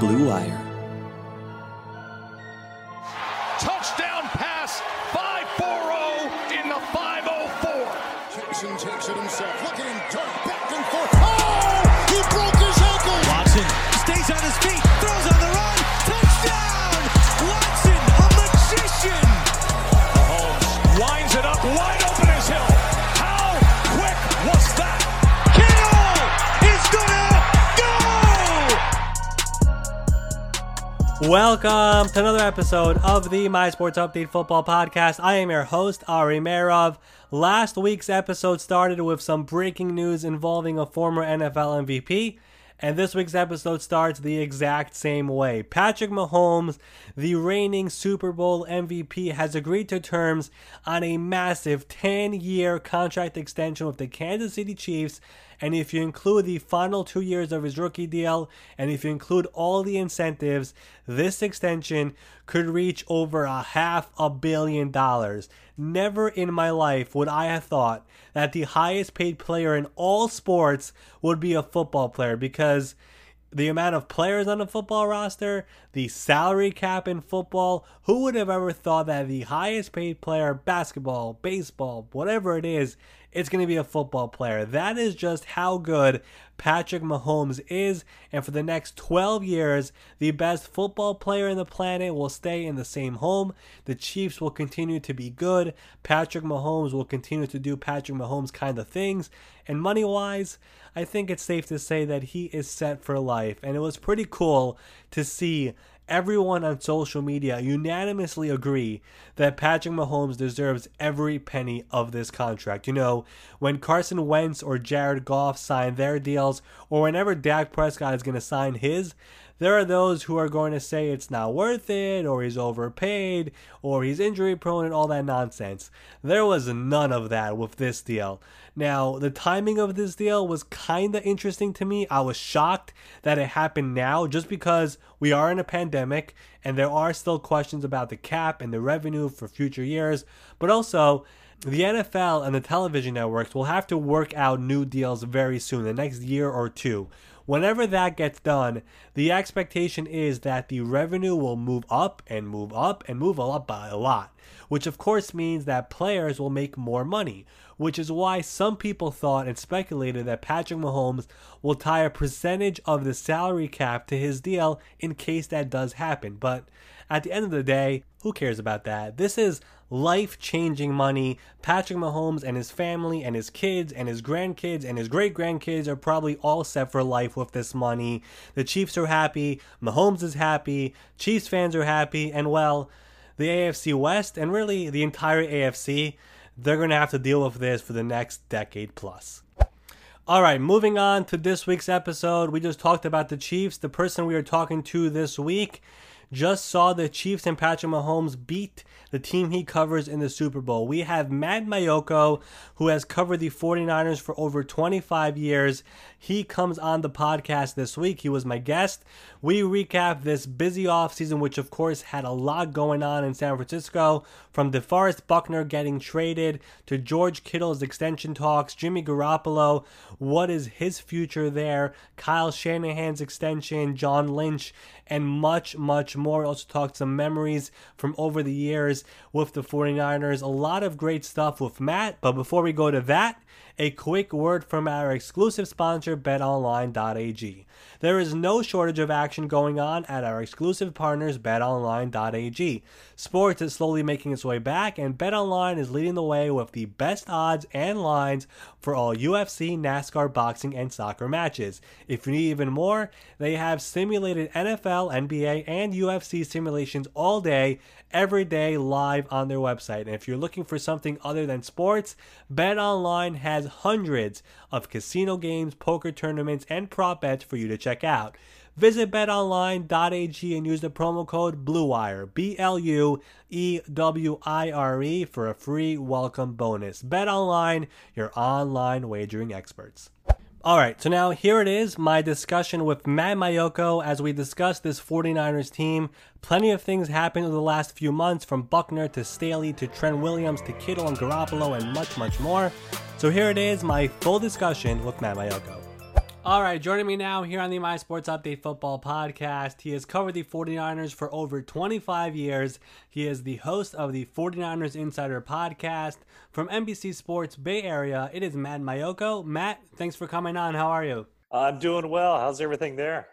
Blue Wire. Touchdown pass, 5-4-0 in the 504. Jackson takes it himself. Welcome to another episode of the My Sports Update Football Podcast. I am your host, Ari Meirov. Last week's episode started with some breaking news involving a former NFL MVP. And this week's episode starts the exact same way. Patrick Mahomes, the reigning Super Bowl MVP, has agreed to terms on a massive 10 year contract extension with the Kansas City Chiefs. And if you include the final two years of his rookie deal, and if you include all the incentives, this extension could reach over a half a billion dollars. Never in my life would I have thought that the highest paid player in all sports would be a football player because the amount of players on a football roster, the salary cap in football, who would have ever thought that the highest paid player, basketball, baseball, whatever it is, it's going to be a football player. That is just how good Patrick Mahomes is. And for the next 12 years, the best football player in the planet will stay in the same home. The Chiefs will continue to be good. Patrick Mahomes will continue to do Patrick Mahomes kind of things. And money wise, I think it's safe to say that he is set for life. And it was pretty cool to see everyone on social media unanimously agree that Patrick Mahomes deserves every penny of this contract. You know, when Carson Wentz or Jared Goff sign their deals, or whenever Dak Prescott is going to sign his, there are those who are going to say it's not worth it, or he's overpaid, or he's injury prone, and all that nonsense. There was none of that with this deal. Now, the timing of this deal was kind of interesting to me. I was shocked that it happened now just because we are in a pandemic and there are still questions about the cap and the revenue for future years, but also the NFL and the television networks will have to work out new deals very soon, the next year or two. Whenever that gets done, the expectation is that the revenue will move up and move up and move up by a lot, which of course means that players will make more money, which is why some people thought and speculated that Patrick Mahomes will tie a percentage of the salary cap to his deal in case that does happen. But at the end of the day, who cares about that? This is life changing money. Patrick Mahomes and his family and his kids and his grandkids and his great grandkids are probably all set for life with this money. The Chiefs are happy. Mahomes is happy. Chiefs fans are happy. And well, the AFC West and really the entire AFC, they're going to have to deal with this for the next decade plus. All right, moving on to this week's episode. We just talked about the Chiefs. The person we are talking to this week just saw the Chiefs and Patrick Mahomes beat the team he covers in the Super Bowl. We have Matt Maiocco, who has covered the 49ers for over 25 years. He comes on the podcast this week. He was my guest. We recap this busy offseason, which of course had a lot going on in San Francisco, from DeForest Buckner getting traded to George Kittle's extension talks, Jimmy Garoppolo, what is his future there, Kyle Shanahan's extension, John Lynch, and much, much more. Also talked some memories from over the years with the 49ers. A lot of great stuff with Matt. But before we go to that, a quick word from our exclusive sponsor, betonline.ag. There is no shortage of action going on at our exclusive partners, betonline.ag. Sports is slowly making its way back, and BetOnline is leading the way with the best odds and lines for all UFC, NASCAR, boxing, and soccer matches. If you need even more, they have simulated NFL, NBA, and UFC simulations all day, every day, live on their website. And if you're looking for something other than sports, BetOnline has hundreds of casino games, poker tournaments, and prop bets for you to check out. Visit betonline.ag and use the promo code BLUEWIRE, B L U E W I R E, for a free welcome bonus. BetOnline, your online wagering experts. All right, so now here it is, my discussion with Matt Maiocco as we discuss this 49ers team. Plenty of things happened over the last few months, from Buckner to Staley to Trent Williams to Kittle and Garoppolo and much, much more. So here it is, my full discussion with Matt Maiocco. All right, joining me now here on the My Sports Update Football Podcast. He has covered the 49ers for over 25 years. He is the host of the 49ers Insider Podcast from NBC Sports Bay Area. It is Matt Maiocco. Matt, thanks for coming on. How are you? I'm doing well. How's everything there?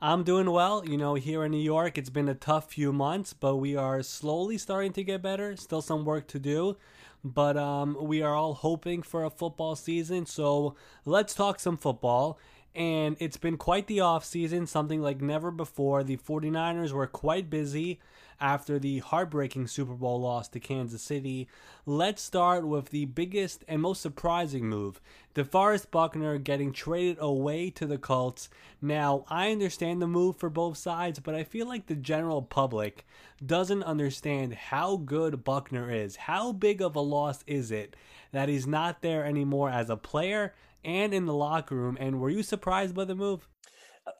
I'm doing well. You know, here in New York, it's been a tough few months, but we are slowly starting to get better. Still some work to do, but um, we are all hoping for a football season. So let's talk some football and it's been quite the off season, something like never before. The 49ers were quite busy after the heartbreaking Super Bowl loss to Kansas City. Let's start with the biggest and most surprising move DeForest Buckner getting traded away to the Colts. Now, I understand the move for both sides, but I feel like the general public doesn't understand how good Buckner is. How big of a loss is it that he's not there anymore as a player and in the locker room. And were you surprised by the move?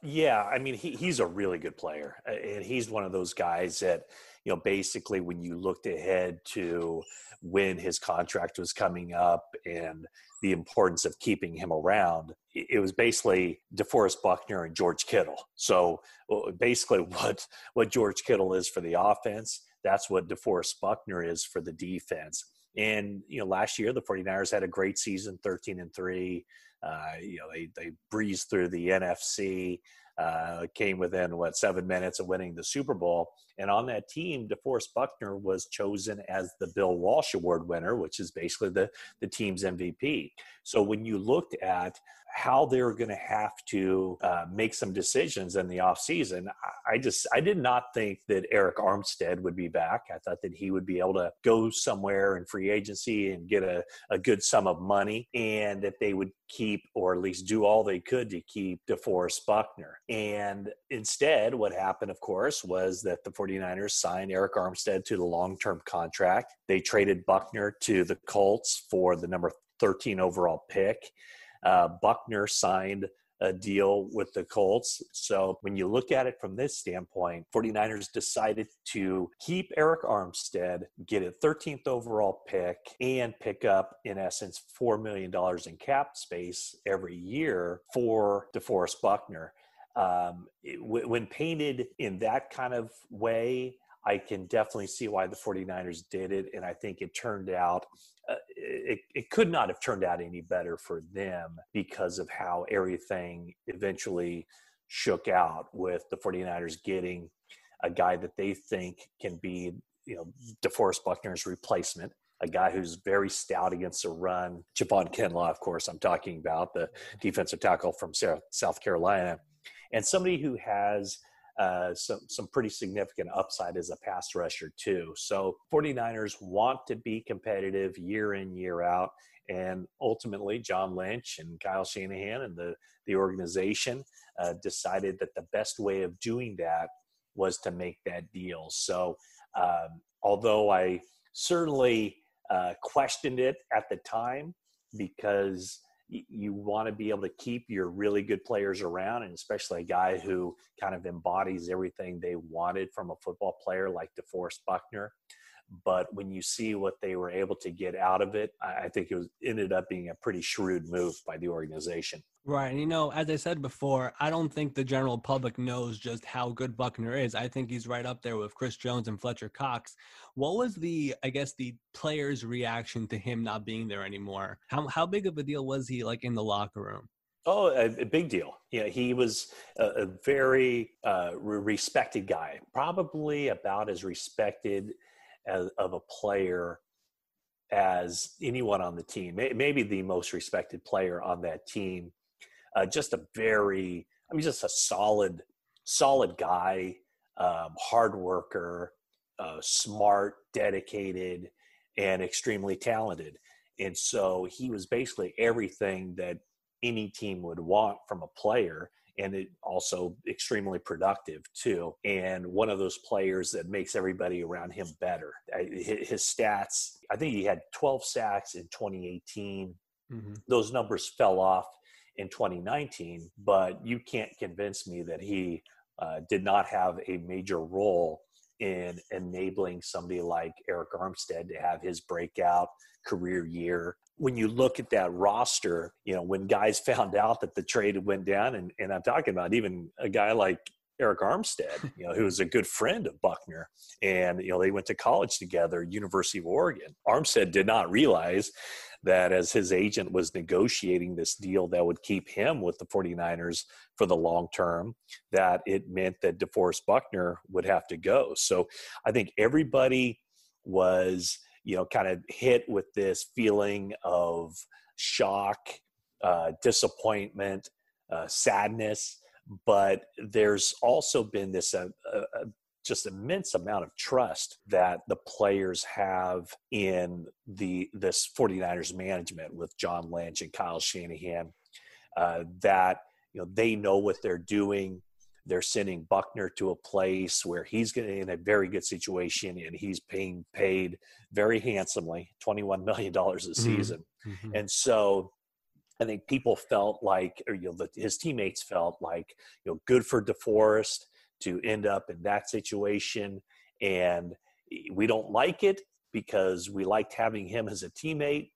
Yeah, I mean, he, he's a really good player. And he's one of those guys that, you know, basically when you looked ahead to when his contract was coming up and the importance of keeping him around, it was basically DeForest Buckner and George Kittle. So uh, basically, what, what George Kittle is for the offense, that's what DeForest Buckner is for the defense. And you know, last year the 49ers had a great season, 13 and three. Uh, you know, they they breezed through the NFC, uh, came within what seven minutes of winning the Super Bowl. And on that team, DeForest Buckner was chosen as the Bill Walsh Award winner, which is basically the the team's MVP. So when you looked at how they're going to have to uh, make some decisions in the offseason. I just I did not think that Arik Armstead would be back. I thought that he would be able to go somewhere in free agency and get a, a good sum of money and that they would keep or at least do all they could to keep DeForest Buckner. And instead, what happened, of course, was that the 49ers signed Arik Armstead to the long-term contract. They traded Buckner to the Colts for the number 13 overall pick. Uh, Buckner signed a deal with the Colts. So when you look at it from this standpoint, 49ers decided to keep Arik Armstead, get a 13th overall pick, and pick up, in essence, $4 million in cap space every year for DeForest Buckner. Um, it, when painted in that kind of way, I can definitely see why the 49ers did it. And I think it turned out, uh, it, it could not have turned out any better for them because of how everything eventually shook out with the 49ers getting a guy that they think can be, you know, DeForest Buckner's replacement a guy who's very stout against the run. Javon Kinlaw, of course, I'm talking about the defensive tackle from South Carolina, and somebody who has uh, some some pretty significant upside as a pass rusher too. So 49ers want to be competitive year in year out, and ultimately John Lynch and Kyle Shanahan and the the organization uh, decided that the best way of doing that was to make that deal. So um, although I certainly uh, questioned it at the time because you want to be able to keep your really good players around, and especially a guy who kind of embodies everything they wanted from a football player like DeForest Buckner. But when you see what they were able to get out of it, I think it was ended up being a pretty shrewd move by the organization. Right. And, you know, as I said before, I don't think the general public knows just how good Buckner is. I think he's right up there with Chris Jones and Fletcher Cox. What was the, I guess, the players' reaction to him not being there anymore? How, how big of a deal was he, like, in the locker room? Oh, a, a big deal. Yeah, he was a, a very uh, respected guy, probably about as respected as, of a player as anyone on the team. Maybe the most respected player on that team uh, just a very, I mean, just a solid, solid guy, um, hard worker, uh, smart, dedicated, and extremely talented. And so he was basically everything that any team would want from a player and it also extremely productive too and one of those players that makes everybody around him better his stats i think he had 12 sacks in 2018 mm-hmm. those numbers fell off in 2019, but you can't convince me that he uh, did not have a major role in enabling somebody like Arik Armstead to have his breakout career year. When you look at that roster, you know, when guys found out that the trade went down, and, and I'm talking about even a guy like Arik Armstead, you know, who was a good friend of Buckner, and you know they went to college together, University of Oregon. Armstead did not realize that as his agent was negotiating this deal that would keep him with the 49ers for the long term, that it meant that DeForest Buckner would have to go. So I think everybody was, you know, kind of hit with this feeling of shock, uh, disappointment, uh, sadness. But there's also been this uh, uh, uh, just immense amount of trust that the players have in the this 49ers management with John Lynch and Kyle Shanahan uh, that you know they know what they're doing they're sending Buckner to a place where he's getting in a very good situation and he's being paid very handsomely, $21 million a mm-hmm. season. Mm-hmm. And so I think people felt like, or you know, the, his teammates felt like, you know, good for DeForest to end up in that situation, and we don't like it because we liked having him as a teammate,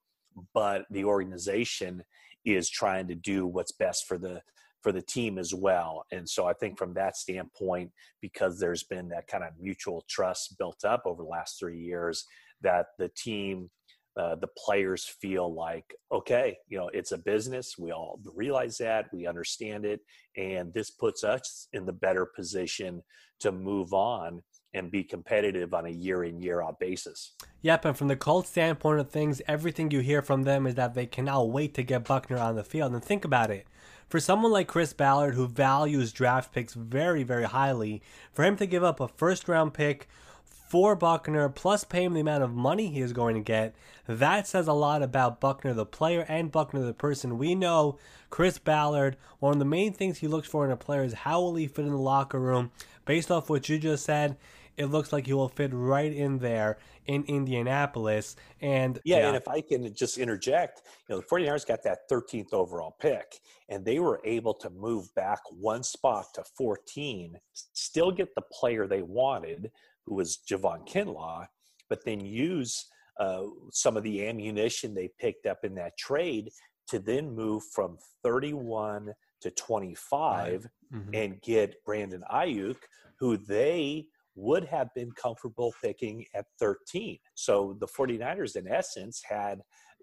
but the organization is trying to do what's best for the for the team as well. And so I think from that standpoint, because there's been that kind of mutual trust built up over the last three years, that the team uh, the players feel like okay you know it's a business we all realize that we understand it and this puts us in the better position to move on and be competitive on a year in year out basis yep and from the Colts standpoint of things everything you hear from them is that they cannot wait to get buckner on the field and think about it for someone like Chris Ballard who values draft picks very very highly for him to give up a first round pick for Buckner, plus pay him the amount of money he is going to get, that says a lot about Buckner, the player, and Buckner, the person. We know Chris Ballard, one of the main things he looks for in a player is how will he fit in the locker room. Based off what you just said, it looks like he will fit right in there in Indianapolis. And yeah, yeah, and if I can just interject, you know, the 49ers got that 13th overall pick, and they were able to move back one spot to 14, still get the player they wanted, who was Javon Kinlaw, but then use uh, some of the ammunition they picked up in that trade to then move from 31 to 25 mm-hmm. and get Brandon Aiyuk, who they would have been comfortable picking at 13. So the 49ers, in essence, had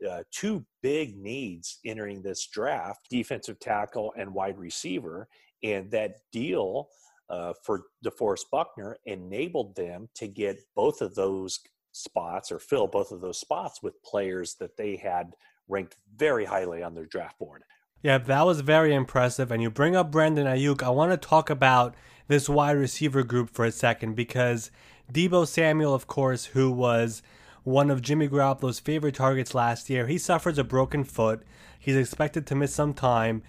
uh, two big needs entering this draft defensive tackle and wide receiver. And that deal uh, for DeForest Buckner enabled them to get both of those spots or fill both of those spots with players that they had ranked very highly on their draft board. Yeah, that was very impressive. And you bring up Brandon Aiyuk. I want to talk about this wide receiver group for a second because Deebo Samuel, of course, who was one of Jimmy Garoppolo's favorite targets last year, he suffers a broken foot. He's expected to miss some time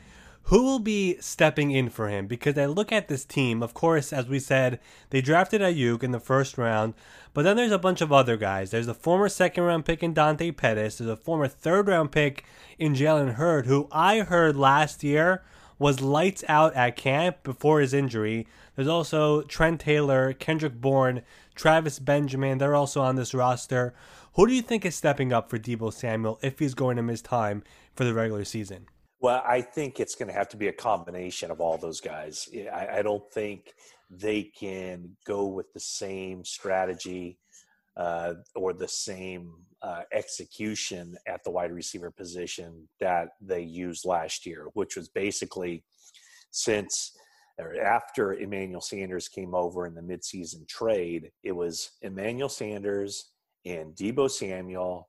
who will be stepping in for him? Because I look at this team, of course, as we said, they drafted Aiyuk in the first round, but then there's a bunch of other guys. There's a former second round pick in Dante Pettis, there's a former third round pick in Jalen Hurd, who I heard last year was lights out at camp before his injury. There's also Trent Taylor, Kendrick Bourne, Travis Benjamin. They're also on this roster. Who do you think is stepping up for Deebo Samuel if he's going to miss time for the regular season? Well, I think it's going to have to be a combination of all those guys. I, I don't think they can go with the same strategy uh, or the same uh, execution at the wide receiver position that they used last year, which was basically since or after Emmanuel Sanders came over in the midseason trade, it was Emmanuel Sanders and Deebo Samuel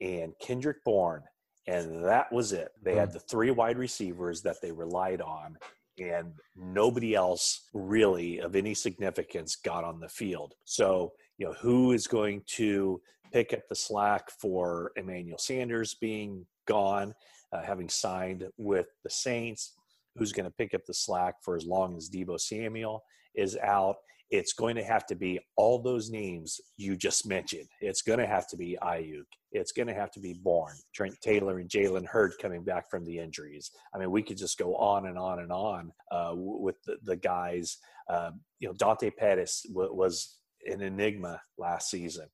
and Kendrick Bourne and that was it. They had hmm. the three wide receivers that they relied on, and nobody else really of any significance got on the field. So, you know, who is going to pick up the slack for Emmanuel Sanders being gone, uh, having signed with the Saints? Who's going to pick up the slack for as long as Deebo Samuel is out? it's going to have to be all those names you just mentioned. It's going to have to be Aiyuk. It's going to have to be Bourne, Trent Taylor, and Jalen Hurd coming back from the injuries. I mean, we could just go on and on and on uh, with the, the guys. Uh, you know, Dante Pettis w- was an enigma last season.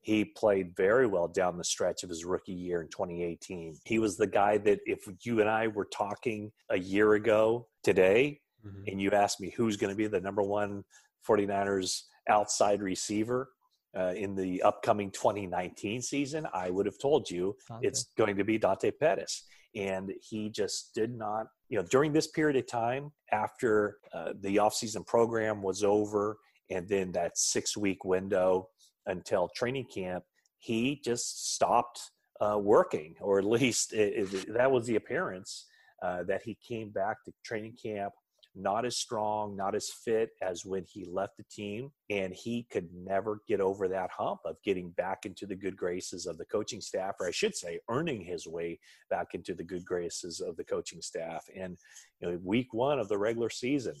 He played very well down the stretch of his rookie year in 2018. He was the guy that if you and I were talking a year ago today, mm-hmm. and you asked me who's going to be the number one 49ers outside receiver uh, in the upcoming 2019 season, I would have told you Dante. it's going to be Dante Pettis. And he just did not, you know, during this period of time after uh, the offseason program was over and then that six week window until training camp, he just stopped uh, working, or at least it, it, that was the appearance uh, that he came back to training camp not as strong, not as fit as when he left the team. And he could never get over that hump of getting back into the good graces of the coaching staff, or I should say, earning his way back into the good graces of the coaching staff. And you know, week one of the regular season,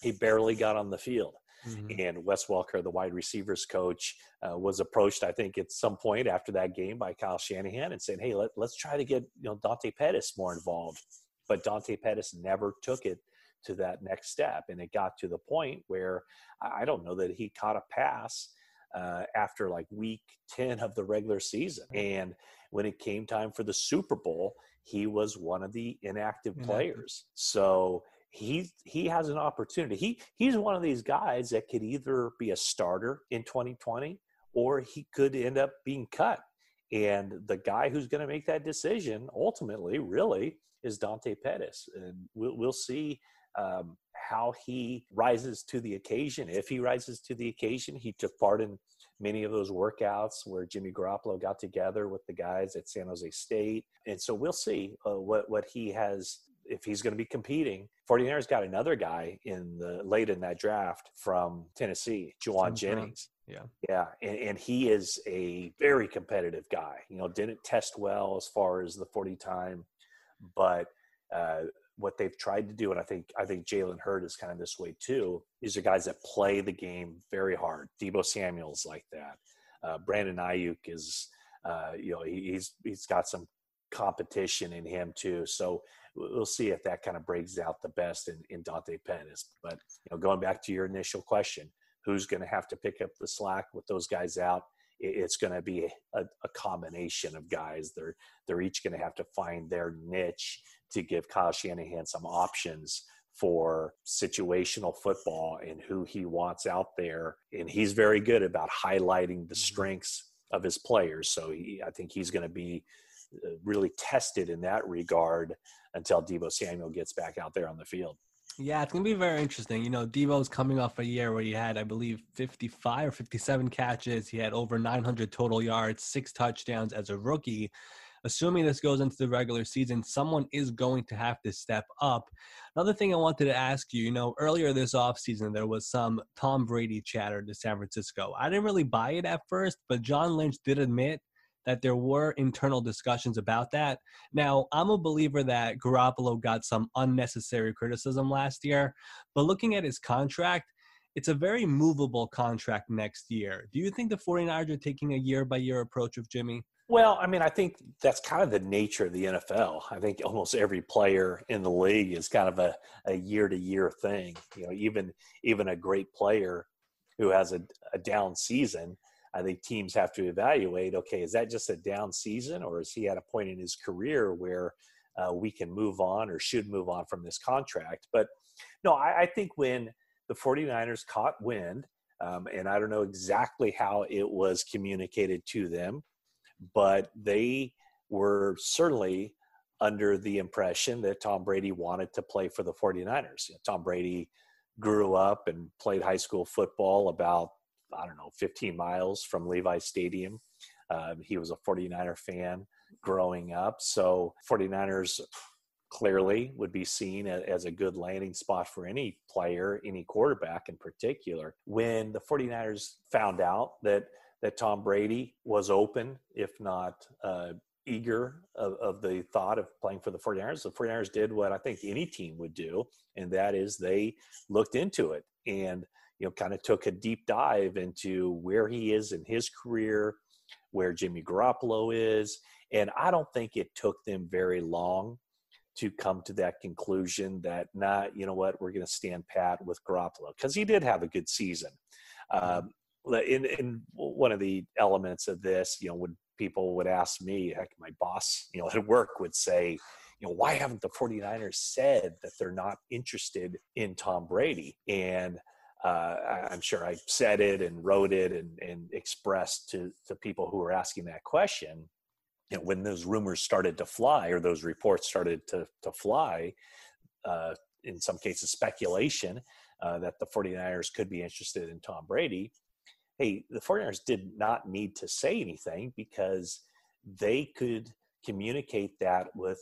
he barely got on the field. Mm-hmm. And Wes Welker, the wide receivers coach, uh, was approached, I think, at some point after that game by Kyle Shanahan and said, "Hey, let, let's try to get you know Dante Pettis more involved." But Dante Pettis never took it to that next step, and it got to the point where I don't know that he caught a pass uh, after like week ten of the regular season, and when it came time for the Super Bowl, he was one of the inactive players. So he he has an opportunity. He he's one of these guys that could either be a starter in 2020 or he could end up being cut. And the guy who's going to make that decision ultimately, really, is Dante Pettis, and we'll we'll see um, how he rises to the occasion. If he rises to the occasion, he took part in many of those workouts where Jimmy Garoppolo got together with the guys at San Jose State. And so we'll see uh, what, what he has if he's going to be competing. 49ers got another guy in the late in that draft from Tennessee, Jauan Jennings. Yeah. Yeah. And, and, he is a very competitive guy. You know, didn't test well as far as the 40 time, but uh, what they've tried to do, and I think I think Jalen Hurd is kind of this way too. These are guys that play the game very hard. Deebo Samuel's like that. Uh, Brandon Aiyuk is, uh, you know, he, he's he's got some competition in him too. So we'll see if that kind of breaks out the best in, in Dante Pettis. But you know, going back to your initial question, who's going to have to pick up the slack with those guys out? It's going to be a, a combination of guys. They're they're each going to have to find their niche to give Kyle Shanahan some options for situational football and who he wants out there. And he's very good about highlighting the mm-hmm. strengths of his players. So he, I think he's going to be uh, really tested in that regard until Deebo Samuel gets back out there on the field. Yeah, it's gonna be very interesting. You know, Deebo's coming off a year where he had, I believe, 55 or 57 catches. He had over 900 total yards, six touchdowns as a rookie. Assuming this goes into the regular season, someone is going to have to step up. Another thing I wanted to ask you, you know, earlier this offseason, there was some Tom Brady chatter to San Francisco. I didn't really buy it at first, but John Lynch did admit that there were internal discussions about that. Now, I'm a believer that Garoppolo got some unnecessary criticism last year, but looking at his contract, it's a very movable contract next year. Do you think the 49ers are taking a year by year approach of Jimmy? Well, I mean, I think that's kind of the nature of the NFL. I think almost every player in the league is kind of a, a year to year thing. You know, even even a great player who has a, a down season I think teams have to evaluate okay, is that just a down season or is he at a point in his career where uh, we can move on or should move on from this contract? But no, I, I think when the 49ers caught wind, um, and I don't know exactly how it was communicated to them, but they were certainly under the impression that Tom Brady wanted to play for the 49ers. You know, Tom Brady grew up and played high school football about I don't know, 15 miles from Levi Stadium. Um, he was a 49er fan growing up. So 49ers clearly would be seen as a good landing spot for any player, any quarterback in particular. When the 49ers found out that that Tom Brady was open, if not uh, eager of, of, the thought of playing for the 49ers, the 49ers did what I think any team would do, and that is they looked into it. And you know, kind of took a deep dive into where he is in his career, where Jimmy Garoppolo is. And I don't think it took them very long to come to that conclusion that, nah, you know what, we're going to stand pat with Garoppolo because he did have a good season. Um, in in one of the elements of this, you know, when people would ask me, heck, my boss, you know, at work would say, you know, why haven't the 49ers said that they're not interested in Tom Brady? And uh, I'm sure I said it and wrote it and, and expressed to, to people who were asking that question. You know, when those rumors started to fly or those reports started to, to fly, uh, in some cases speculation uh, that the 49ers could be interested in Tom Brady, hey, the 49ers did not need to say anything because they could communicate that with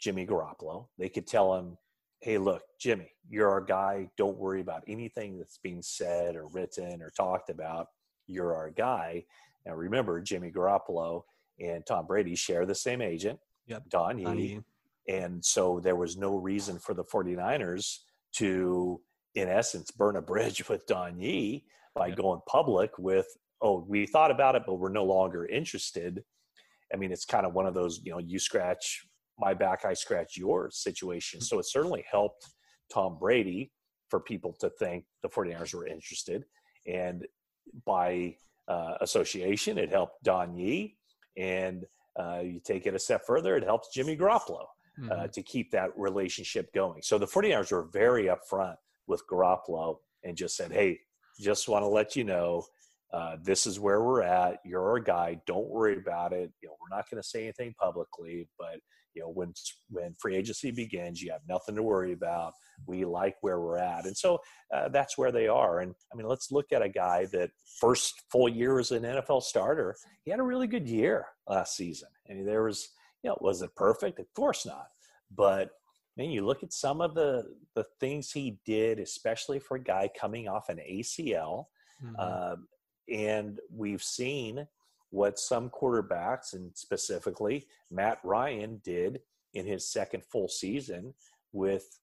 Jimmy Garoppolo. They could tell him, hey, look, Jimmy, you're our guy. Don't worry about anything that's being said or written or talked about. You're our guy. Now, remember, Jimmy Garoppolo and Tom Brady share the same agent, Yep. Don Yee. And so there was no reason for the 49ers to, in essence, burn a bridge with Don Yee by Yep. going public with, oh, we thought about it, but we're no longer interested. I mean, it's kind of one of those, you know, you scratch my back, I scratch yours situation. So it certainly helped Tom Brady for people to think the 49ers were interested. And by uh, association, it helped Don Yee. And uh, you take it a step further, it helps Jimmy Garoppolo Mm-hmm. uh, to keep that relationship going. So the 49ers were very upfront with Garoppolo and just said, hey, just want to let you know uh, this is where we're at. You're our guy. Don't worry about it. You know, we're not going to say anything publicly, but you know, when when free agency begins, you have nothing to worry about. We like where we're at, and so uh, that's where they are. And I mean, let's look at a guy that first full year as an NFL starter. He had a really good year last season, and there was, you know, was it perfect? Of course not. But man, you look at some of the the things he did, especially for a guy coming off an ACL. Mhm. Um, and we've seen what some quarterbacks, and specifically Matt Ryan, did in his second full season with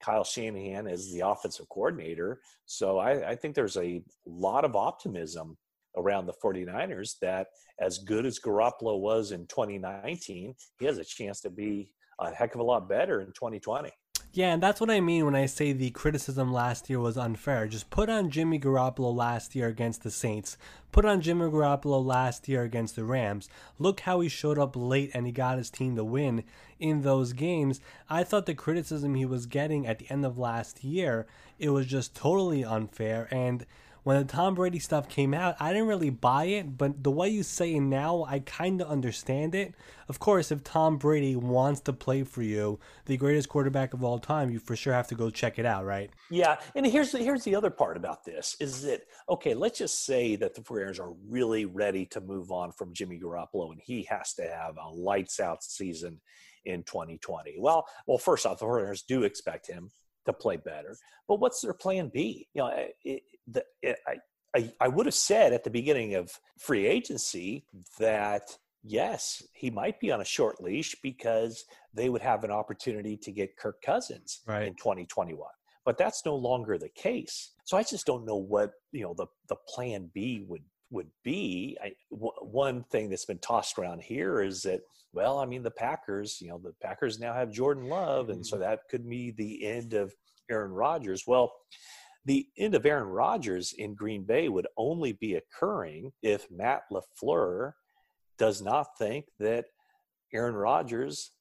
Kyle Shanahan as the offensive coordinator. So I, I think there's a lot of optimism around the 49ers that as good as Garoppolo was in 2019, he has a chance to be a heck of a lot better in 2020. Yeah, and that's what I mean when I say the criticism last year was unfair. Just put on Jimmy Garoppolo last year against the Saints. Put on Jimmy Garoppolo last year against the Rams. Look how he showed up late and he got his team to win in those games. I thought the criticism he was getting at the end of last year, it was just totally unfair and when the Tom Brady stuff came out, I didn't really buy it, but the way you say it now, I kind of understand it. Of course, if Tom Brady wants to play for you, the greatest quarterback of all time, you for sure have to go check it out, right? Yeah, and here's the, here's the other part about this is that okay, let's just say that the 49ers are really ready to move on from Jimmy Garoppolo and he has to have a lights out season in 2020. Well, well, first off, the 49ers do expect him to play better, but what's their plan B? You know, eh, it, the, it, I, I I would have said at the beginning of free agency that yes, he might be on a short leash because they would have an opportunity to get Kirk Cousins Right. in 2021 but that's no longer the case. So I just don't know what you know the the plan B would would be. I, w- one thing that's been tossed around here is that well, I mean the Packers, you know, the Packers now have Jordan Love, and so mm. that could be the end of Aaron Rodgers. Well, the end of Aaron Rodgers in Green Bay would only be occurring if Matt LaFleur does not think that Aaron Rodgers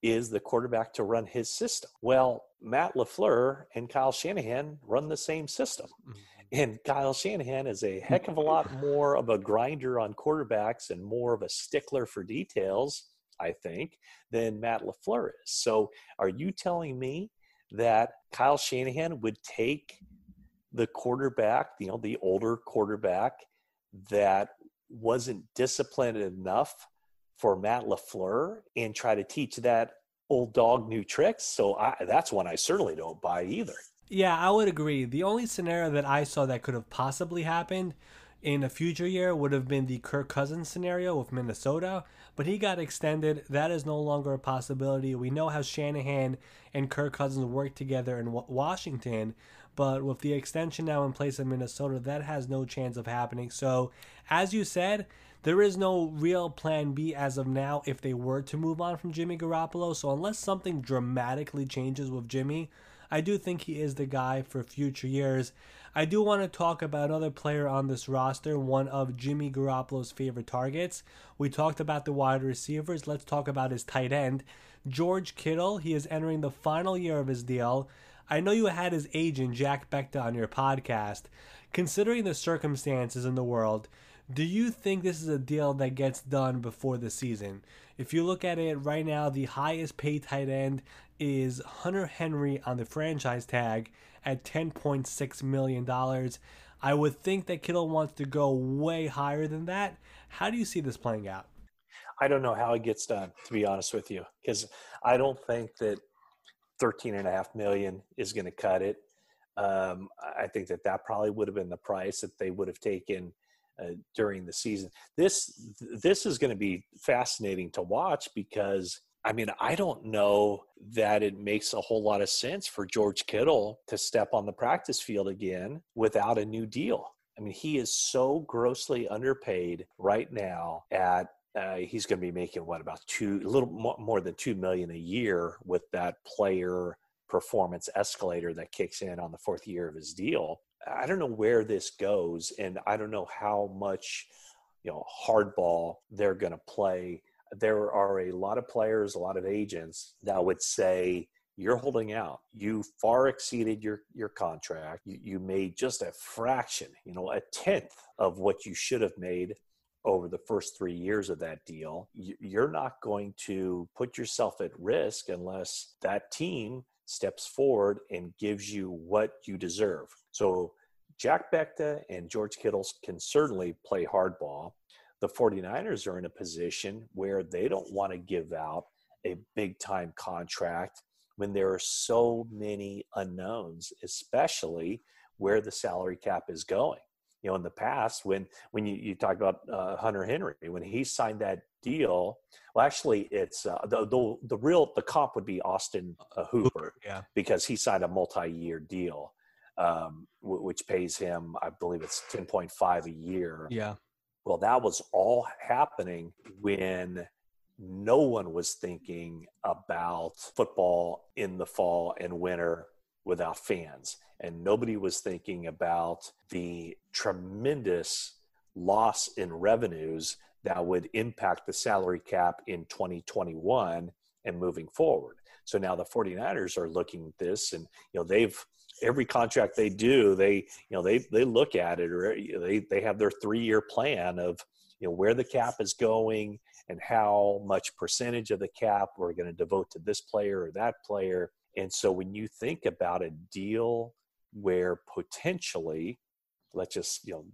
is the quarterback to run his system. Well, Matt LaFleur and Kyle Shanahan run the same system. Mm-hmm. And Kyle Shanahan is a heck of a lot more of a grinder on quarterbacks and more of a stickler for details, I think, than Matt LaFleur is. So are you telling me that Kyle Shanahan would take the quarterback, you know, the older quarterback that wasn't disciplined enough for Matt LaFleur and try to teach that old dog new tricks. So I, that's one I certainly don't buy either. Yeah, I would agree. The only scenario that I saw that could have possibly happened in a future year would have been the Kirk Cousins scenario with Minnesota, but he got extended. That is no longer a possibility. We know how Shanahan and Kirk Cousins worked together in Washington, but with the extension now in place in Minnesota, that has no chance of happening. So, as you said, there is no real plan B as of now if they were to move on from Jimmy Garoppolo. So, unless something dramatically changes with Jimmy, I do think he is the guy for future years. I do want to talk about another player on this roster, one of Jimmy Garoppolo's favorite targets. We talked about the wide receivers. Let's talk about his tight end, George Kittle. He is entering the final year of his deal. I know you had his agent, Jack Bechta, on your podcast. Considering the circumstances in the world, do you think this is a deal that gets done before the season? If you look at it right now, the highest paid tight end is Hunter Henry on the franchise tag at $10.6 million. I would think that Kittle wants to go way higher than that. How do you see this playing out? I don't know how it gets done, to be honest with you, because I don't think that 13 and a half million is going to cut it. Um, I think that that probably would have been the price that they would have taken uh, during the season. This this is going to be fascinating to watch because I mean I don't know that it makes a whole lot of sense for George Kittle to step on the practice field again without a new deal. I mean he is so grossly underpaid right now at uh, he's going to be making what about two a little more, more than two million a year with that player performance escalator that kicks in on the fourth year of his deal I don't know where this goes, and I don't know how much you know hardball they're going to play. There are a lot of players, a lot of agents that would say you're holding out. You far exceeded your your contract. You, you made just a fraction, you know, a tenth of what you should have made over the first three years of that deal. You're not going to put yourself at risk unless that team steps forward and gives you what you deserve. So Jack Bechta and George Kittles can certainly play hardball. The 49ers are in a position where they don't want to give out a big time contract when there are so many unknowns, especially where the salary cap is going. You know, in the past, when when you, you talk about uh, Hunter Henry, when he signed that deal, well, actually, it's uh, the, the the real the comp would be Austin uh, Hooper, yeah, because he signed a multi-year deal um, w- which pays him, I believe it's 10.5 a year. Yeah. Well, that was all happening when no one was thinking about football in the fall and winter without fans. And nobody was thinking about the tremendous loss in revenues that would impact the salary cap in 2021 and moving forward. So now the 49ers are looking at this and you know they've every contract they do, they you know they they look at it or they they have their three year plan of you know where the cap is going and how much percentage of the cap we're going to devote to this player or that player. And so when you think about a deal where potentially, let's just you know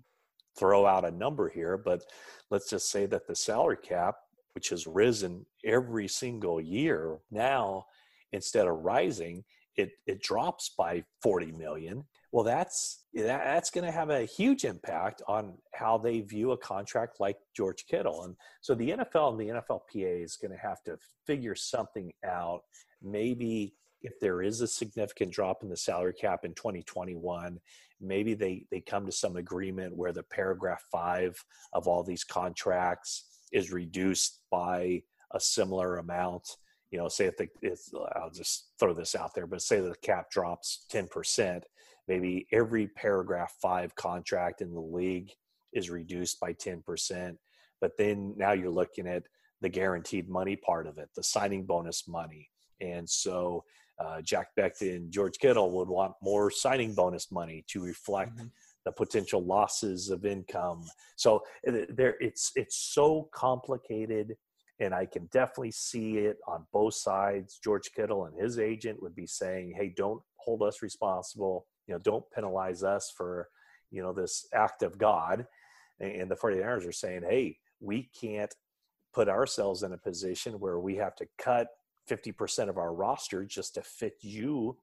throw out a number here, but let's just say that the salary cap, which has risen every single year now, instead of rising, it it drops by 40 million. Well that's that's going to have a huge impact on how they view a contract like george kittle. And so the nfl and the nflpa is going to have to figure something out. Maybe if there is a significant drop in the salary cap in 2021 maybe they they come to some agreement where the paragraph 5 of all these contracts is reduced by a similar amount you know, say if the, I'll just throw this out there, but say the cap drops 10%, maybe every paragraph five contract in the league is reduced by 10%. But then now you're looking at the guaranteed money part of it, the signing bonus money. And so uh, Jack and George Kittle would want more signing bonus money to reflect mm-hmm. the potential losses of income. So uh, there, it's it's so complicated and I can definitely see it on both sides. George Kittle and his agent would be saying, "Hey, don't hold us responsible. You know, don't penalize us for, you know, this act of God." And the 49ers are saying, "Hey, we can't put ourselves in a position where we have to cut 50% of our roster just to fit you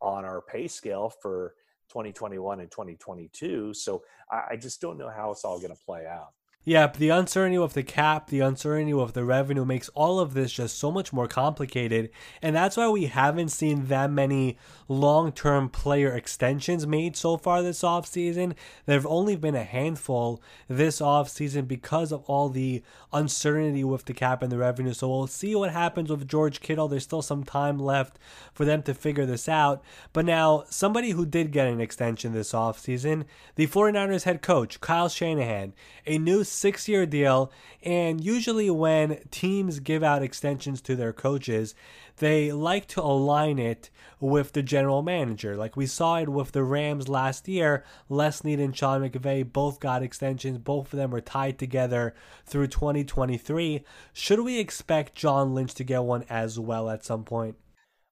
on our pay scale for 2021 and 2022." So I just don't know how it's all going to play out. Yeah, the uncertainty of the cap, the uncertainty of the revenue makes all of this just so much more complicated. And that's why we haven't seen that many long term player extensions made so far this offseason. There have only been a handful this offseason because of all the uncertainty with the cap and the revenue. So we'll see what happens with George Kittle. There's still some time left for them to figure this out. But now, somebody who did get an extension this offseason, the 49ers head coach, Kyle Shanahan, a new six year deal. And usually, when teams give out extensions to their coaches, they like to align it with the general manager. Like we saw it with the Rams last year. Les Snead and Sean McVay both got extensions. Both of them were tied together through 2023. Should we expect John Lynch to get one as well at some point?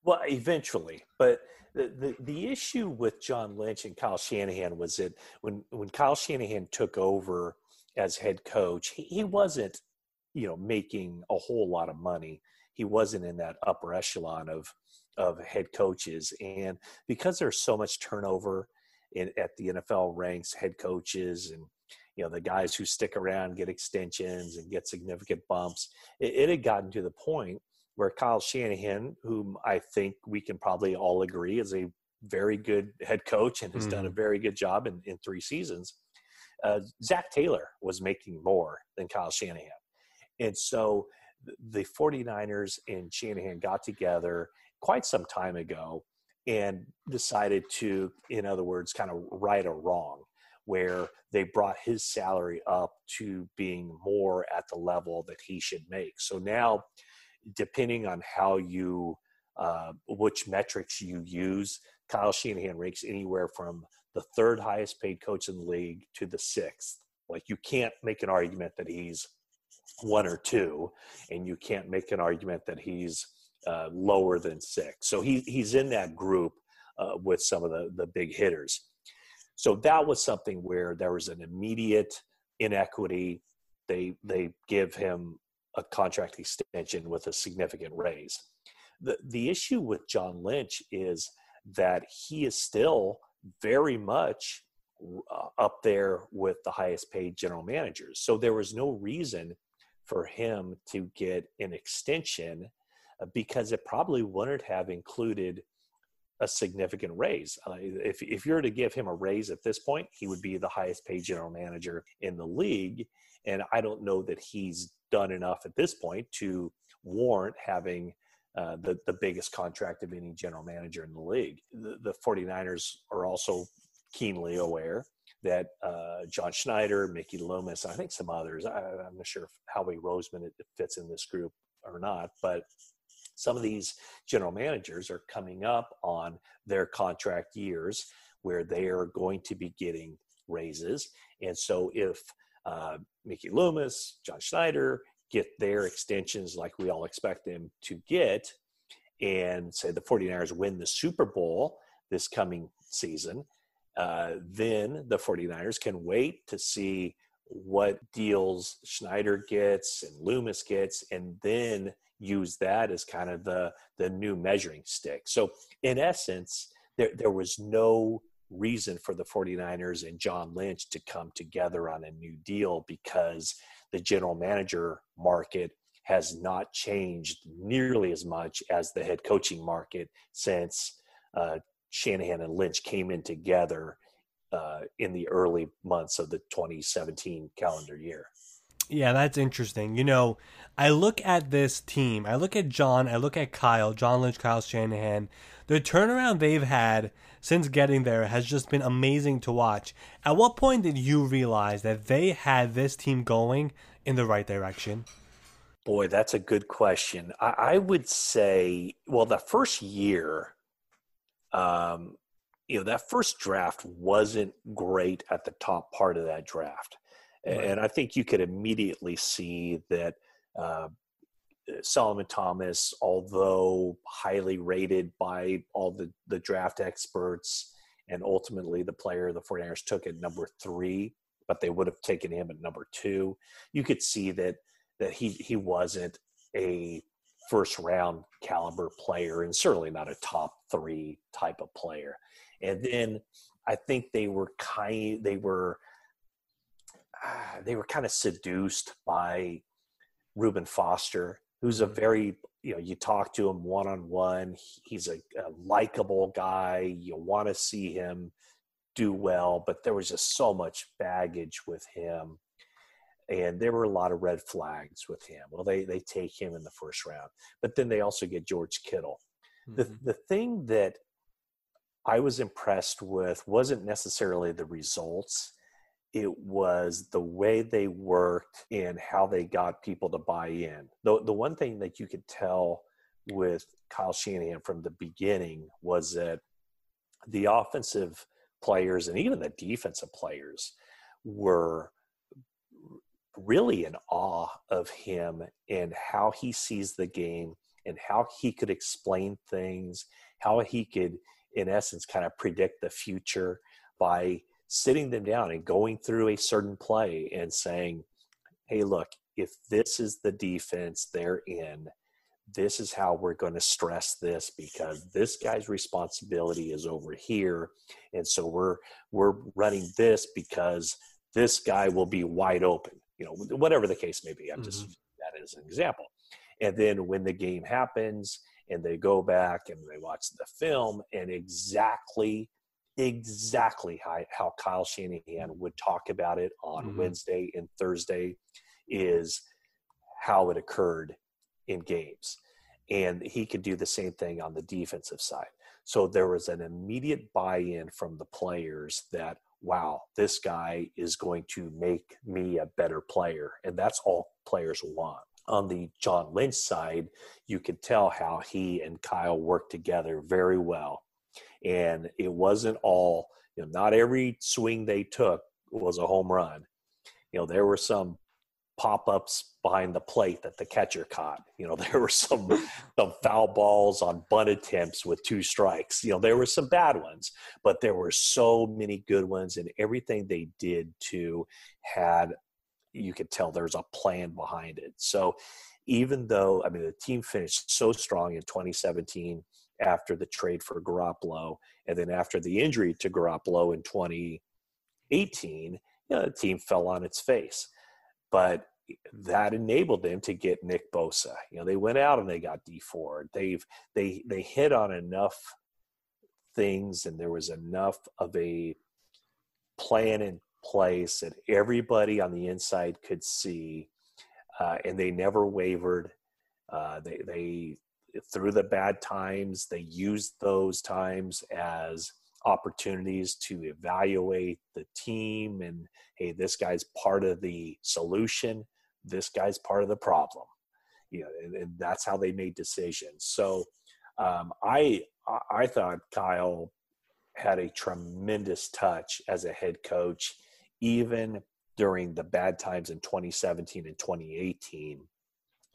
Well, eventually, but the, the, the issue with John Lynch and Kyle Shanahan was that when when Kyle Shanahan took over as head coach, he, he wasn't, you know, making a whole lot of money. He wasn't in that upper echelon of of head coaches, and because there's so much turnover in at the NFL ranks, head coaches and you know the guys who stick around get extensions and get significant bumps. It, it had gotten to the point where Kyle Shanahan, whom I think we can probably all agree is a very good head coach and has mm. done a mm-hmm. very good job in, in three seasons, uh, Zac Taylor was making more than Kyle Shanahan. And so the 49ers and Shanahan got together quite some time ago and decided to, in other words, kind of right a wrong where they brought his salary up to being more at the level that he should make. So now, depending on how you, uh, which metrics you use, Kyle Shanahan ranks anywhere from the third highest paid coach in the league to the sixth. Like you can't make an argument that he's one or two, and you can't make an argument that he's uh, lower than six. So he he's in that group uh, with some of the the big hitters. So that was something where there was an immediate inequity. They they give him a contract extension with a significant raise. The the issue with John Lynch is that he is still very much uh, up there with the highest paid general managers. So there was no reason for him to get an extension uh, because it probably wouldn't have included a significant raise. Uh, if, if you were to give him a raise at this point, he would be the highest paid general manager in the league. And I don't know that he's done enough at this point to warrant having uh, the, the biggest contract of any general manager in the league. The, the 49ers are also keenly aware that uh, John Schneider, Mickey Loomis, I think some others, I, am not sure if Howie Roseman fits in this group or not, but some of these general managers are coming up on their contract years where they are going to be getting raises. And so if uh, Mickey Loomis, John Schneider, get their extensions like we all expect them to get, and say the 49ers win the Super Bowl this coming season, uh, then the 49ers can wait to see what deals Schneider gets and Loomis gets, and then use that as kind of the, the new measuring stick. So, in essence, there, there was no reason for the 49ers and John Lynch to come together on a new deal because the general manager market has not changed nearly as much as the head coaching market since uh, Shanahan and Lynch came in together uh, in the early months of the 2017 calendar year. Yeah, that's interesting. You know, I look at this team, I look at John, I look at Kyle, John Lynch, Kyle Shanahan. The turnaround they've had since getting there has just been amazing to watch. At what point did you realize that they had this team going in the right direction? Boy, that's a good question. I, I would say, well, the first year, um, you know, that first draft wasn't great at the top part of that draft. Right. And I think you could immediately see that uh, Solomon Thomas, although highly rated by all the, the draft experts, and ultimately the player the 49ers took at number three, but they would have taken him at number two. You could see that that he he wasn't a first round caliber player and certainly not a top three type of player. And then I think they were kind they were uh, they were kind of seduced by Reuben Foster, who's a very you know you talk to him one on one. He's a, a likable guy. You want to see him do well, but there was just so much baggage with him. And there were a lot of red flags with him. Well, they they take him in the first round, but then they also get George Kittle. Mm-hmm. The the thing that I was impressed with wasn't necessarily the results. It was the way they worked and how they got people to buy in. The, the one thing that you could tell with Kyle Shanahan from the beginning was that the offensive players and even the defensive players were really in awe of him and how he sees the game and how he could explain things, how he could, in essence, kind of predict the future by sitting them down and going through a certain play and saying, hey, look, if this is the defense they're in, this is how we're going to stress this because this guy's responsibility is over here. And so we're we're running this because this guy will be wide open you know whatever the case may be. I'm mm-hmm. just that as an example. And then when the game happens and they go back and they watch the film and exactly exactly how, how kyle shanahan would talk about it on mm-hmm. wednesday and thursday is how it occurred in games. And he could do the same thing on the defensive side. So there was an immediate buy in from the players that, wow, this guy is going to make me a better player. And that's all players want. On the John Lynch side, you could tell how he and Kyle worked together very well. And it wasn't all, you know, not every swing they took was a home run. You know, there were some pop-ups behind the plate that the catcher caught. You know, there were some some foul balls on bunt attempts with two strikes. You know, there were some bad ones, but there were so many good ones, and everything they did to had you could tell there's a plan behind it. So even though I mean the team finished so strong in 2017 after the trade for Garoppolo, and then after the injury to Garoppolo in 2018, you know, the team fell on its face but that enabled them to get Nick Bosa. You know, they went out and they got Dee Ford. They've they they hit on enough things, and there was enough of a plan in place that everybody on the inside could see, uh, and they never wavered. Uh, they they through the bad times, they used those times as opportunities to evaluate the team and hey this guy's part of the solution. This guy's part of the problem. You know and, and that's how they made decisions. So um, i i thought kyle had a tremendous touch as a head coach even during the bad times in 2017 and 2018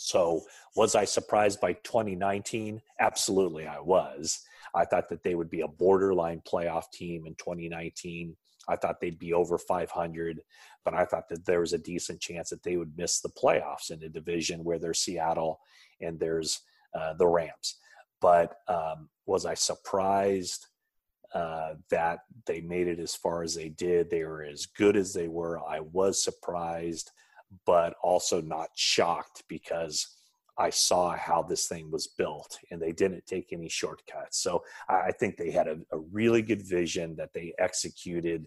so was i surprised by 2019 absolutely i was I thought that they would be a borderline playoff team in 2019. I thought they'd be over 500, but I thought that there was a decent chance that they would miss the playoffs in a division where there's Seattle and there's uh, the Rams. But um, was I surprised uh, that they made it as far as they did? They were as good as they were. I was surprised, but also not shocked because I saw how this thing was built and they didn't take any shortcuts. So I think they had a, a, really good vision that they executed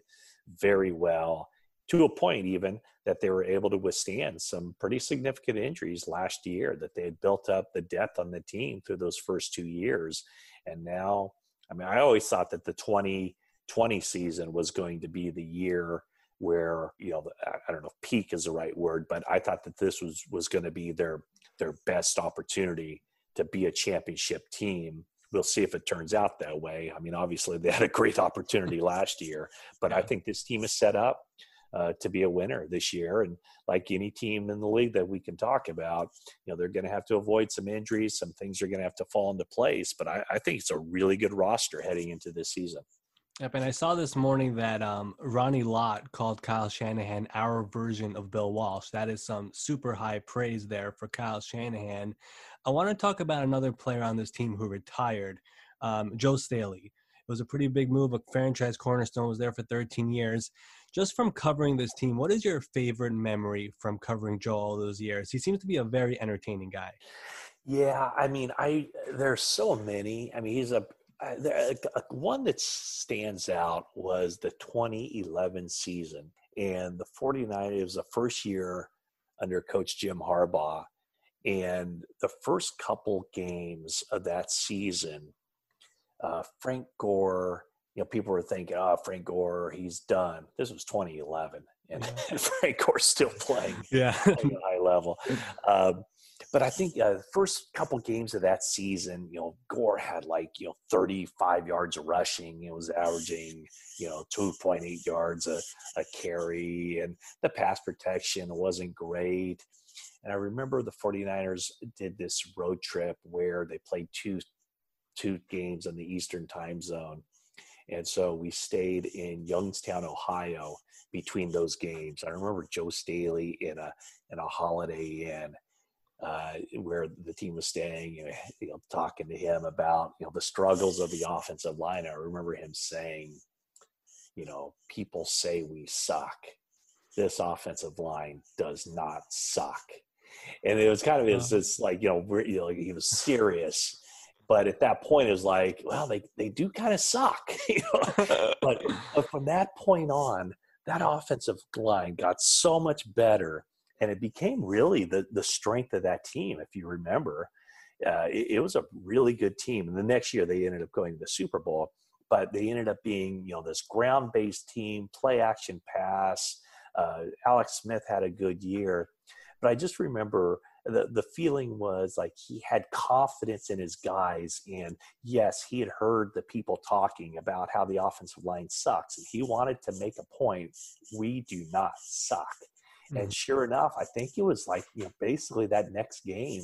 very well to a point, even that they were able to withstand some pretty significant injuries last year, that they had built up the depth on the team through those first two years. And now, I mean, I always thought that the 2020 season was going to be the year where you know I don't know if peak is the right word, but I thought that this was was going to be their their best opportunity to be a championship team. We'll see if it turns out that way. I mean, obviously they had a great opportunity last year, but I think this team is set up uh, to be a winner this year. And like any team in the league that we can talk about, you know, they're going to have to avoid some injuries. Some things are going to have to fall into place. But I, I think it's a really good roster heading into this season. Yep, and I saw this morning that um, Ronnie Lott called Kyle Shanahan our version of Bill Walsh. That is some super high praise there for Kyle Shanahan. I want to talk about another player on this team who retired, um, Joe Staley. It was a pretty big move. A franchise cornerstone was there for 13 years. Just from covering this team, what is your favorite memory from covering Joe all those years? He seems to be a very entertaining guy. Yeah, I mean, I there's so many. I mean, he's a, there, one that stands out was the 2011 season, and the 49ers was the first year under Coach Jim Harbaugh, and the first couple games of that season, uh, Frank Gore. You know, people were thinking, "Oh, Frank Gore, he's done." This was 2011, and, and Frank Gore's still playing, Yeah. at a high level. Um, but I think uh, the first couple games of that season, you know, Gore had like you know 35 yards rushing. It was averaging you know 2.8 yards a, a carry, and the pass protection wasn't great. And I remember the 49ers did this road trip where they played two two games in the Eastern time zone. And so we stayed in Youngstown, Ohio between those games. I remember Joe Staley in a in a Holiday Inn uh, where the team was staying, you know, you know, talking to him about you know the struggles of the offensive line. I remember him saying, you know, people say we suck. This offensive line does not suck, and it was kind of it's just like you know, we're, you know he was serious, but at that point it was like, well, they they do kind of suck, you know. but, but from that point on, that offensive line got so much better and it became really the the strength of that team. If you remember, uh, it, it, was a really good team. And the next year they ended up going to the Super Bowl, but they ended up being you know this ground based team, play action pass. Uh, Alex Smith had a good year, but I just remember the the feeling was like he had confidence in his guys, and yes, he had heard the people talking about how the offensive line sucks, and he wanted to make a point: we do not suck and sure enough, I think it was like, you know, basically that next game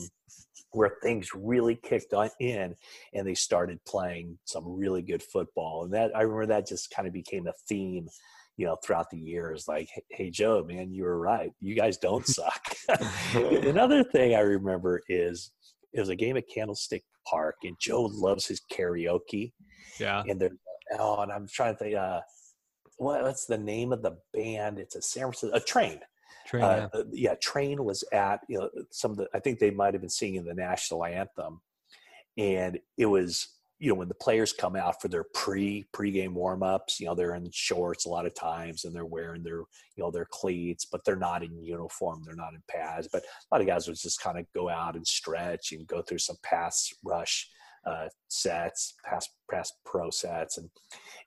where things really kicked on in and they started playing some really good football. And that I remember that just kind of became a theme, you know, throughout the years. Like, hey Joe, man, you were right. You guys don't suck. Another thing I remember is it was a game at Candlestick Park and Joe loves his karaoke. Yeah. And they're oh, and I'm trying to think uh what, what's the name of the band? It's a San Francisco a train. Train, Uh, yeah. yeah, Train was at you know some of the. I think they might have been singing the national anthem, and it was you know when the players come out for their pre pregame warm ups. You know they're in shorts a lot of times, and they're wearing their you know their cleats, but they're not in uniform. They're not in pads. But a lot of guys would just kind of go out and stretch and go through some pass rush uh, sets, pass pass pro sets, and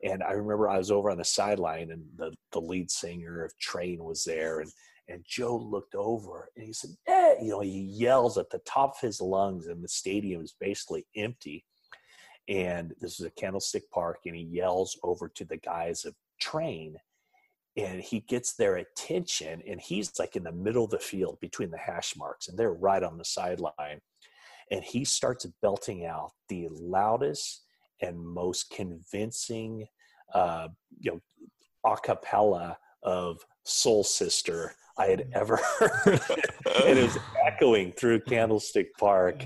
and I remember I was over on the sideline, and the the lead singer of Train was there, and and Joe looked over and he said, eh, you know, he yells at the top of his lungs, and the stadium is basically empty. And this is a Candlestick Park, and he yells over to the guys of Train, and he gets their attention, and he's like in the middle of the field between the hash marks, and they're right on the sideline. And he starts belting out the loudest and most convincing, uh, you know, a cappella of Soul Sister I had ever heard. and it was echoing through Candlestick Park.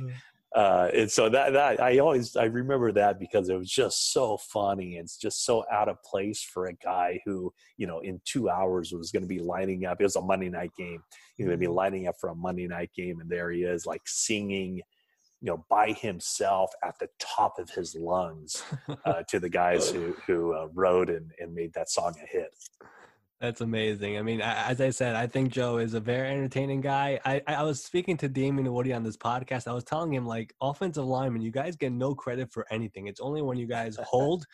Uh, and so that, that I always I remember that because it was just so funny and it's just so out of place for a guy who you know in two hours was going to be lining up. It was a Monday night game. He's going to be lining up for a Monday night game, and there he is, like singing, you know, by himself at the top of his lungs uh, to the guys who who uh, wrote and, and made that song a hit. That's amazing. I mean, as I said, I think Joe is a very entertaining guy. I, I was speaking to Damien Woody on this podcast. I was telling him, like, offensive lineman, you guys get no credit for anything. It's only when you guys hold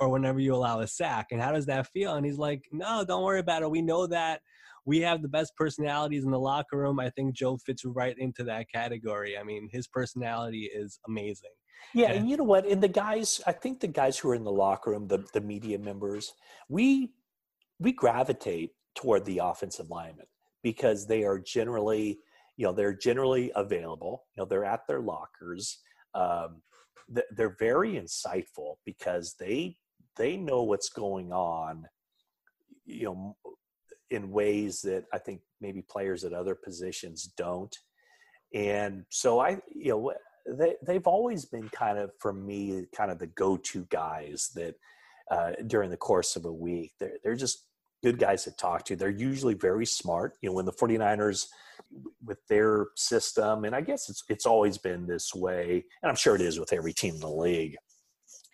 or whenever you allow a sack. And how does that feel? And he's like, no, don't worry about it. We know that we have the best personalities in the locker room. I think Joe fits right into that category. I mean, his personality is amazing. Yeah, Yeah. and you know what? And the guys, I think the guys who are in the locker room, the the media members, we we gravitate toward the offensive linemen because they are generally, you know, they're generally available. You know, they're at their lockers. Um, they're very insightful because they they know what's going on. You know, in ways that I think maybe players at other positions don't. And so I, you know, they they've always been kind of for me kind of the go-to guys that uh, during the course of a week they're they're just good guys to talk to. They're usually very smart. You know, when the 49ers with their system, and I guess it's it's always been this way, and I'm sure it is with every team in the league.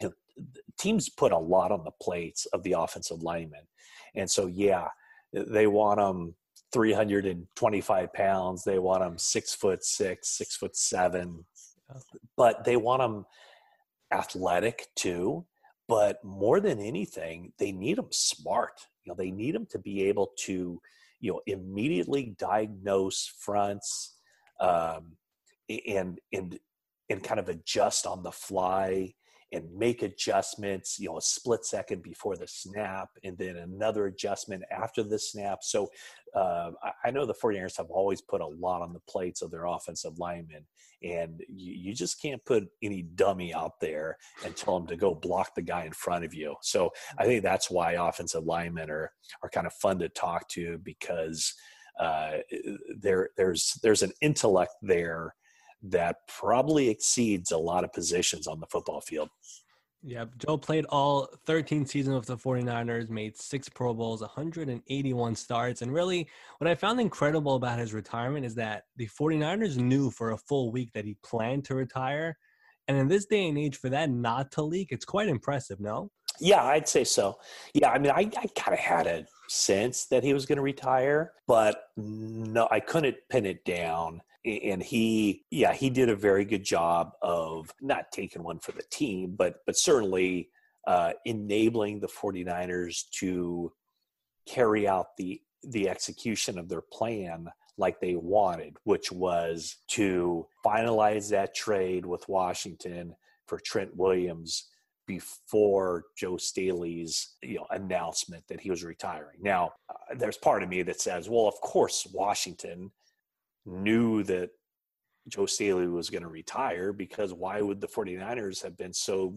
You know, teams put a lot on the plates of the offensive linemen, and so yeah, they want them 325 pounds. They want them six foot six, six foot seven, but they want them athletic too. But more than anything, they need them smart. You know, they need them to be able to, you know, immediately diagnose fronts um, and and and kind of adjust on the fly and make adjustments, you know, a split second before the snap and then another adjustment after the snap. So uh, I, know the 49ers have always put a lot on the plates of their offensive linemen, and you, you just can't put any dummy out there and tell them to go block the guy in front of you. So I think that's why offensive linemen are, are kind of fun to talk to because uh, there, there's, there's an intellect there that probably exceeds a lot of positions on the football field. Yeah, Joe played all 13 seasons with the 49ers, made six Pro Bowls, 181 starts. And really, what I found incredible about his retirement is that the 49ers knew for a full week that he planned to retire. And in this day and age, for that not to leak, it's quite impressive, no? Yeah, I'd say so. Yeah, I mean, I, I kind of had a sense that he was going to retire, but no, I couldn't pin it down and he yeah he did a very good job of not taking one for the team but but certainly uh, enabling the 49ers to carry out the the execution of their plan like they wanted which was to finalize that trade with Washington for Trent Williams before Joe Staley's you know announcement that he was retiring. Now, uh, there's part of me that says, well, of course Washington knew that Joe Staley was going to retire because why would the 49ers have been so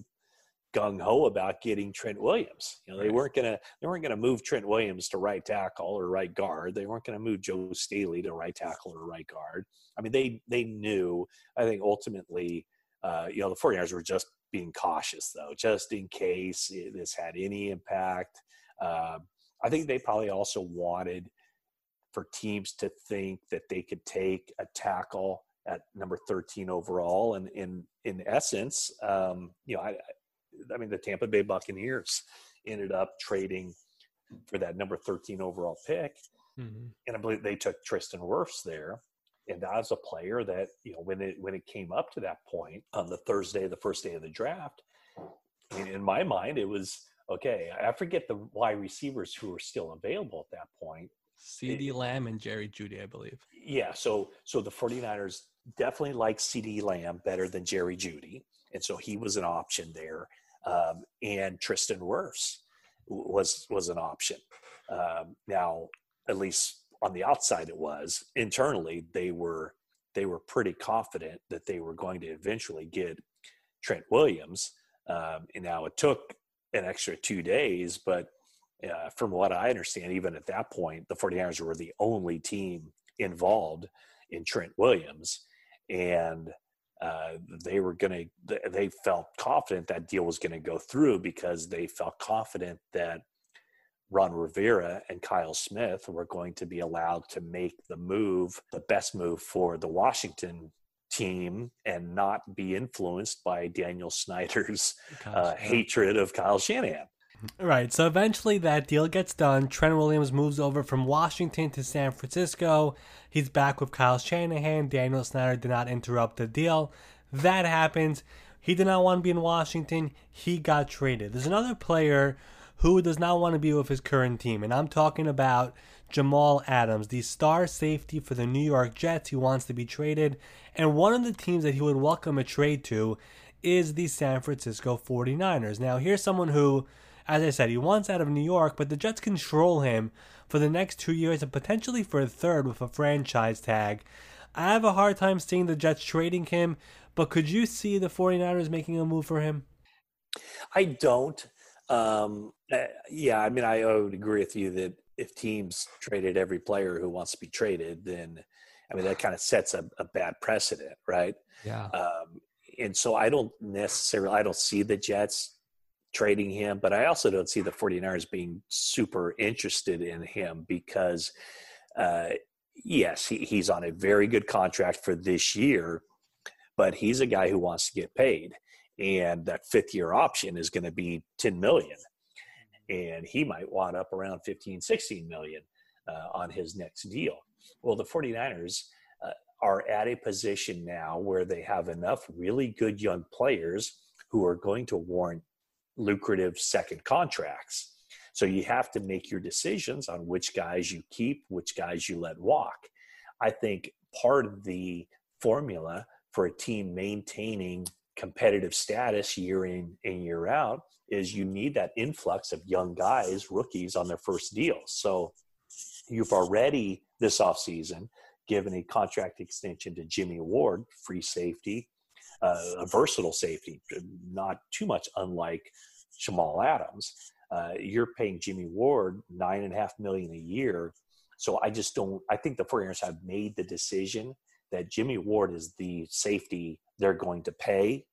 gung ho about getting Trent Williams? You know, they weren't going to they weren't going to move Trent Williams to right tackle or right guard. They weren't going to move Joe Staley to right tackle or right guard. I mean, they they knew. I think ultimately, uh, you know, the 49ers were just being cautious though, just in case this had any impact. Uh, I think they probably also wanted for teams to think that they could take a tackle at number 13 overall. And in, in essence, um, you know, I, I mean, the Tampa Bay Buccaneers ended up trading for that number 13 overall pick. Mm-hmm. And I believe they took Tristan Wirfs there. And that was a player that, you know, when it, when it came up to that point on the Thursday, the first day of the draft, I mean, in my mind, it was, okay, I forget the wide receivers who were still available at that point. CeeDee Lamb and Jerry Jeudy, I believe. Yeah, so so the 49ers definitely like CeeDee Lamb better than Jerry Jeudy, and so he was an option there. Um, and Tristan Wirfs was was an option. Um, now, at least on the outside, it was internally they were they were pretty confident that they were going to eventually get Trent Williams. Um, and now it took an extra two days, but uh, from what I understand, even at that point, the 49ers were the only team involved in Trent Williams. And uh, they were going to, they felt confident that deal was going to go through because they felt confident that Ron Rivera and Kyle Smith were going to be allowed to make the move, the best move for the Washington team and not be influenced by Daniel Snyder's uh, hatred of Kyle Shanahan. Right. So eventually that deal gets done. Trent Williams moves over from Washington to San Francisco. He's back with Kyle Shanahan. Daniel Snyder did not interrupt the deal. That happens. He did not want to be in Washington. He got traded. There's another player who does not want to be with his current team, and I'm talking about Jamal Adams, the star safety for the New York Jets. He wants to be traded, and one of the teams that he would welcome a trade to is the San Francisco 49ers. Now, here's someone who as I said, he wants out of New York, but the Jets control him for the next two years and potentially for a third with a franchise tag. I have a hard time seeing the Jets trading him, but could you see the 49ers making a move for him? I don't. Um, yeah, I mean, I would agree with you that if teams traded every player who wants to be traded, then I mean, that kind of sets a, a bad precedent, right? Yeah. Um, and so I don't necessarily, I don't see the Jets trading him, but I also don't see the 49ers being super interested in him because, uh, yes, he, he's on a very good contract for this year, but he's a guy who wants to get paid. And that fifth year option is going to be 10 million. And he might want up around 15, 16 million uh, on his next deal. Well, the 49ers uh, are at a position now where they have enough really good young players who are going to warrant lucrative second contracts. So you have to make your decisions on which guys you keep, which guys you let walk. I think part of the formula for a team maintaining competitive status year in and year out is you need that influx of young guys, rookies on their first deal. So you've already this offseason given a contract extension to Jimmy Ward, free safety, uh, a versatile safety, not too much unlike Jamal Adams. Uh, you're paying Jimmy Ward nine and a half million a year. So I just don't. I think the 49ers have made the decision that Jimmy Ward is the safety they're going to pay.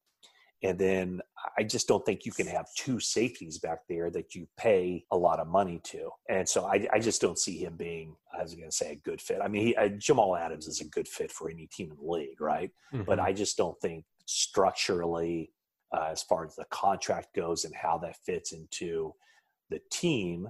And then I just don't think you can have two safeties back there that you pay a lot of money to. And so I, I just don't see him being, I was going to say, a good fit. I mean, he, uh, Jamal Adams is a good fit for any team in the league, right? Mm-hmm. But I just don't think structurally, uh, as far as the contract goes and how that fits into the team,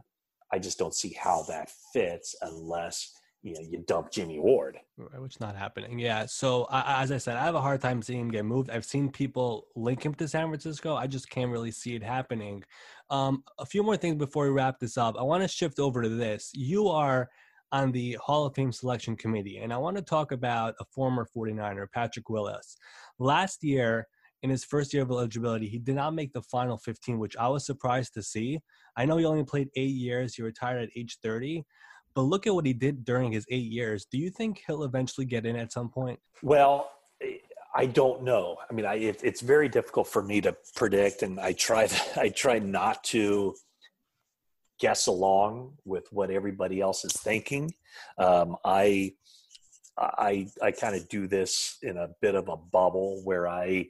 I just don't see how that fits unless you know you dump Jimmy Ward, which is not happening. Yeah. So as I said, I have a hard time seeing him get moved. I've seen people link him to San Francisco. I just can't really see it happening. Um, a few more things before we wrap this up. I want to shift over to this. You are on the Hall of Fame selection committee, and I want to talk about a former 49er, Patrick Willis. Last year, in his first year of eligibility, he did not make the final 15, which I was surprised to see. I know he only played eight years. He retired at age 30, but look at what he did during his eight years. Do you think he'll eventually get in at some point? Well, I don't know. I mean, I, it, it's very difficult for me to predict, and I try. I try not to guess along with what everybody else is thinking. Um, I I I kind of do this in a bit of a bubble where I,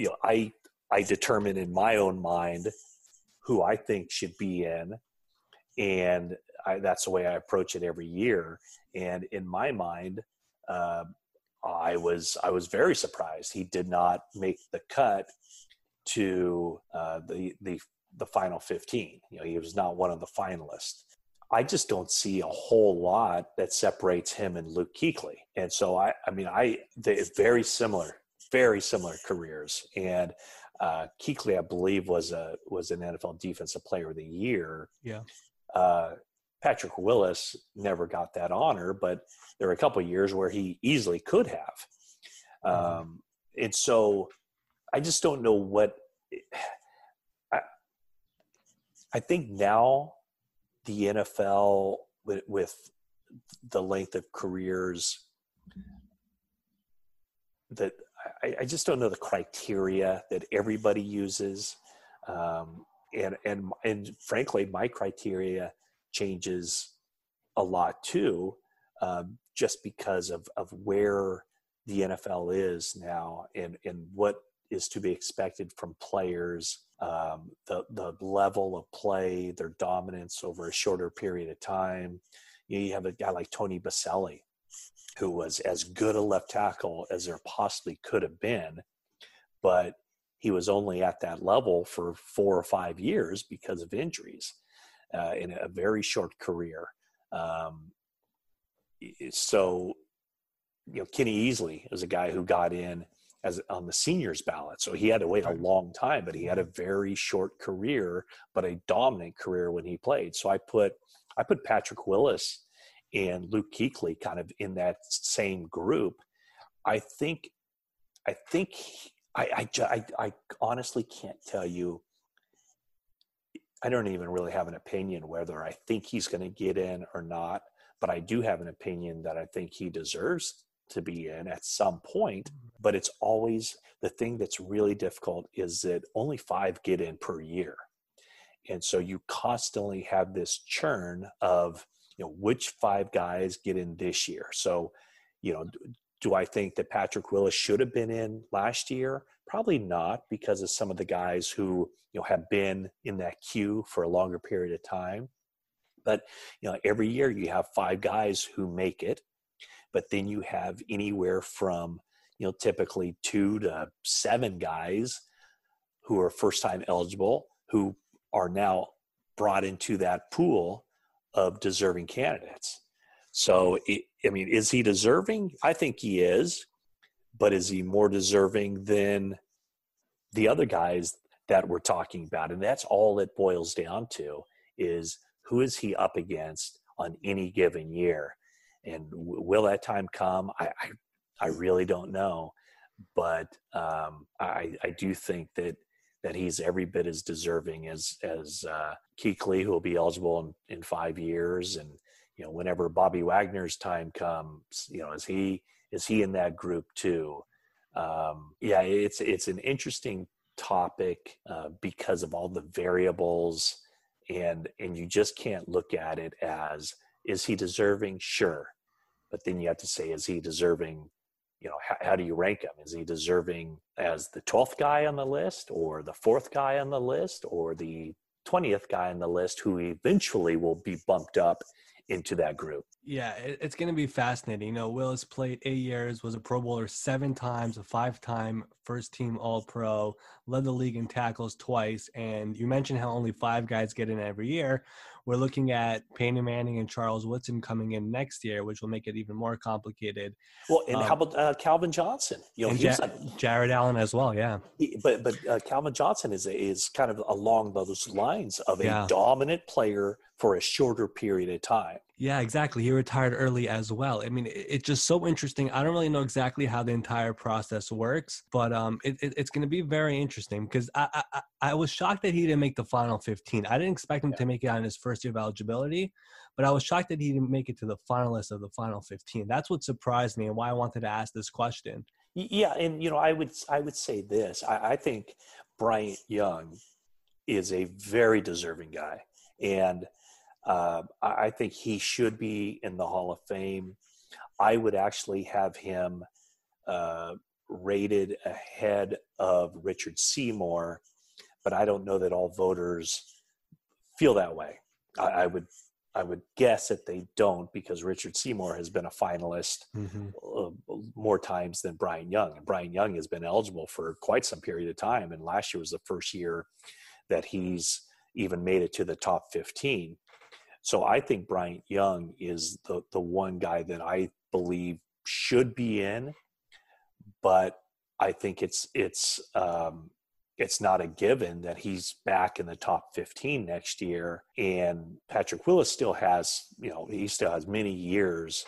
you know, I I determine in my own mind who I think should be in, and I, that's the way I approach it every year. And in my mind, uh, I was I was very surprised he did not make the cut to uh, the the the final 15. You know, he was not one of the finalists. I just don't see a whole lot that separates him and Luke Kuechly. And so I, I mean, I they're very similar, very similar careers. And uh, Kuechly, I believe, was a was an NFL Defensive Player of the Year. Yeah. Uh, Patrick Willis never got that honor, but there were a couple years where he easily could have. Mm-hmm. Um, and so I just don't know what. I, I think now the NFL with, with the length of careers that I, I, just don't know the criteria that everybody uses. Um, and, and, and frankly, my criteria changes a lot too, um, just because of, of where the NFL is now and, and what is to be expected from players, um, the, the level of play, their dominance over a shorter period of time. You, know, you have a guy like Tony Boselli, who was as good a left tackle as there possibly could have been, but he was only at that level for four or five years because of injuries uh, in a very short career. Um, so, you know, Kenny Easley is a guy who got in as on the seniors ballot, so he had to wait a long time, but he had a very short career, but a dominant career when he played. So I put I put Patrick Willis and Luke Kuechly kind of in that same group. I think I think I, I, I, I honestly can't tell you I don't even really have an opinion whether I think he's going to get in or not, but I do have an opinion that I think he deserves to be in at some point. Mm-hmm. But it's always the thing that's really difficult is that only five get in per year. And so you constantly have this churn of, you know, which five guys get in this year. So you know, do I think that Patrick Willis should have been in last year? Probably not because of some of the guys who you know have been in that queue for a longer period of time. But you know, every year you have five guys who make it, but then you have anywhere from you know typically two to seven guys who are first time eligible who are now brought into that pool of deserving candidates. So, I mean, is he deserving? I think he is, but is he more deserving than the other guys that we're talking about? And that's all it boils down to is who is he up against on any given year? And will that time come? I, I, I really don't know, but um, I, I do think that that he's every bit as deserving as as uh, who will be eligible in, in five years, and you know whenever Bobby Wagner's time comes, you know is he is he in that group too? Um, yeah, it's it's an interesting topic uh, because of all the variables, and and you just can't look at it as is he deserving? Sure, but then you have to say is he deserving you know, how, how, do you rank him? Is he deserving as the 12th guy on the list or the fourth guy on the list or the 20th guy on the list who eventually will be bumped up into that group? Yeah, it's going to be fascinating. You know, Willis played eight years, was a Pro Bowler seven times, a five time first team All Pro, led the league in tackles twice. And you mentioned how only five guys get in every year. We're looking at Peyton Manning and Charles Woodson coming in next year, which will make it even more complicated. Well, and um, how about uh, Calvin Johnson? You know, ja- Jared Allen as well. Yeah, he, but but uh, Calvin Johnson is is kind of along those lines of a yeah. dominant player for a shorter period of time. Yeah, exactly. He retired early as well. I mean, it's just so interesting. I don't really know exactly how the entire process works, but um, it, it, it's going to be very interesting because I, I, I was shocked that he didn't make the final 15. I didn't expect him yeah. to make it on his first year of eligibility, but I was shocked that he didn't make it to the finalists of the final 15. That's what surprised me and why I wanted to ask this question. Yeah, and you know, I would I would say this. I, I think Bryant Young is a very deserving guy, and – uh, I think he should be in the Hall of Fame. I would actually have him uh, rated ahead of Richard Seymour, but I don't know that all voters feel that way. I, I would I would guess that they don't because Richard Seymour has been a finalist mm-hmm. uh, more times than Bryant Young, and Bryant Young has been eligible for quite some period of time. And last year was the first year that he's even made it to the top 15. So I think Bryant Young is the the one guy that I believe should be in, but I think it's it's um, it's not a given that he's back in the top 15 next year. And Patrick Willis still has, you know, he still has many years,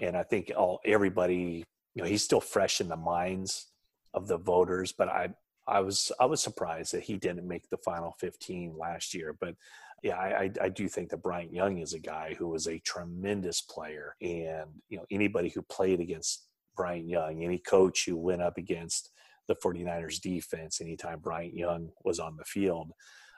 and I think all everybody, you know, he's still fresh in the minds of the voters. But I I was I was surprised that he didn't make the final 15 last year. But yeah, I, I do think that Bryant Young is a guy who was a tremendous player, and you know anybody who played against Bryant Young, any coach who went up against the 49ers defense anytime Bryant Young was on the field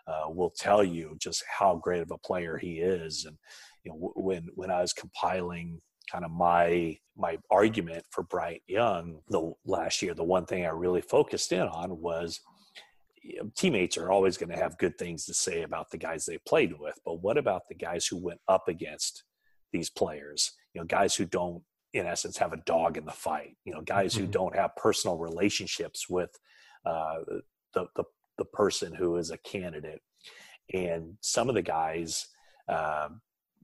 uh, will tell you just how great of a player he is. And you know when when I was compiling kind of my my argument for Bryant Young the last year, the one thing I really focused in on was teammates are always going to have good things to say about the guys they played with, but what about the guys who went up against these players? You know, guys who don't, in essence, have a dog in the fight. You know, guys mm-hmm. who don't have personal relationships with uh, the, the the person who is a candidate. And some of the guys uh,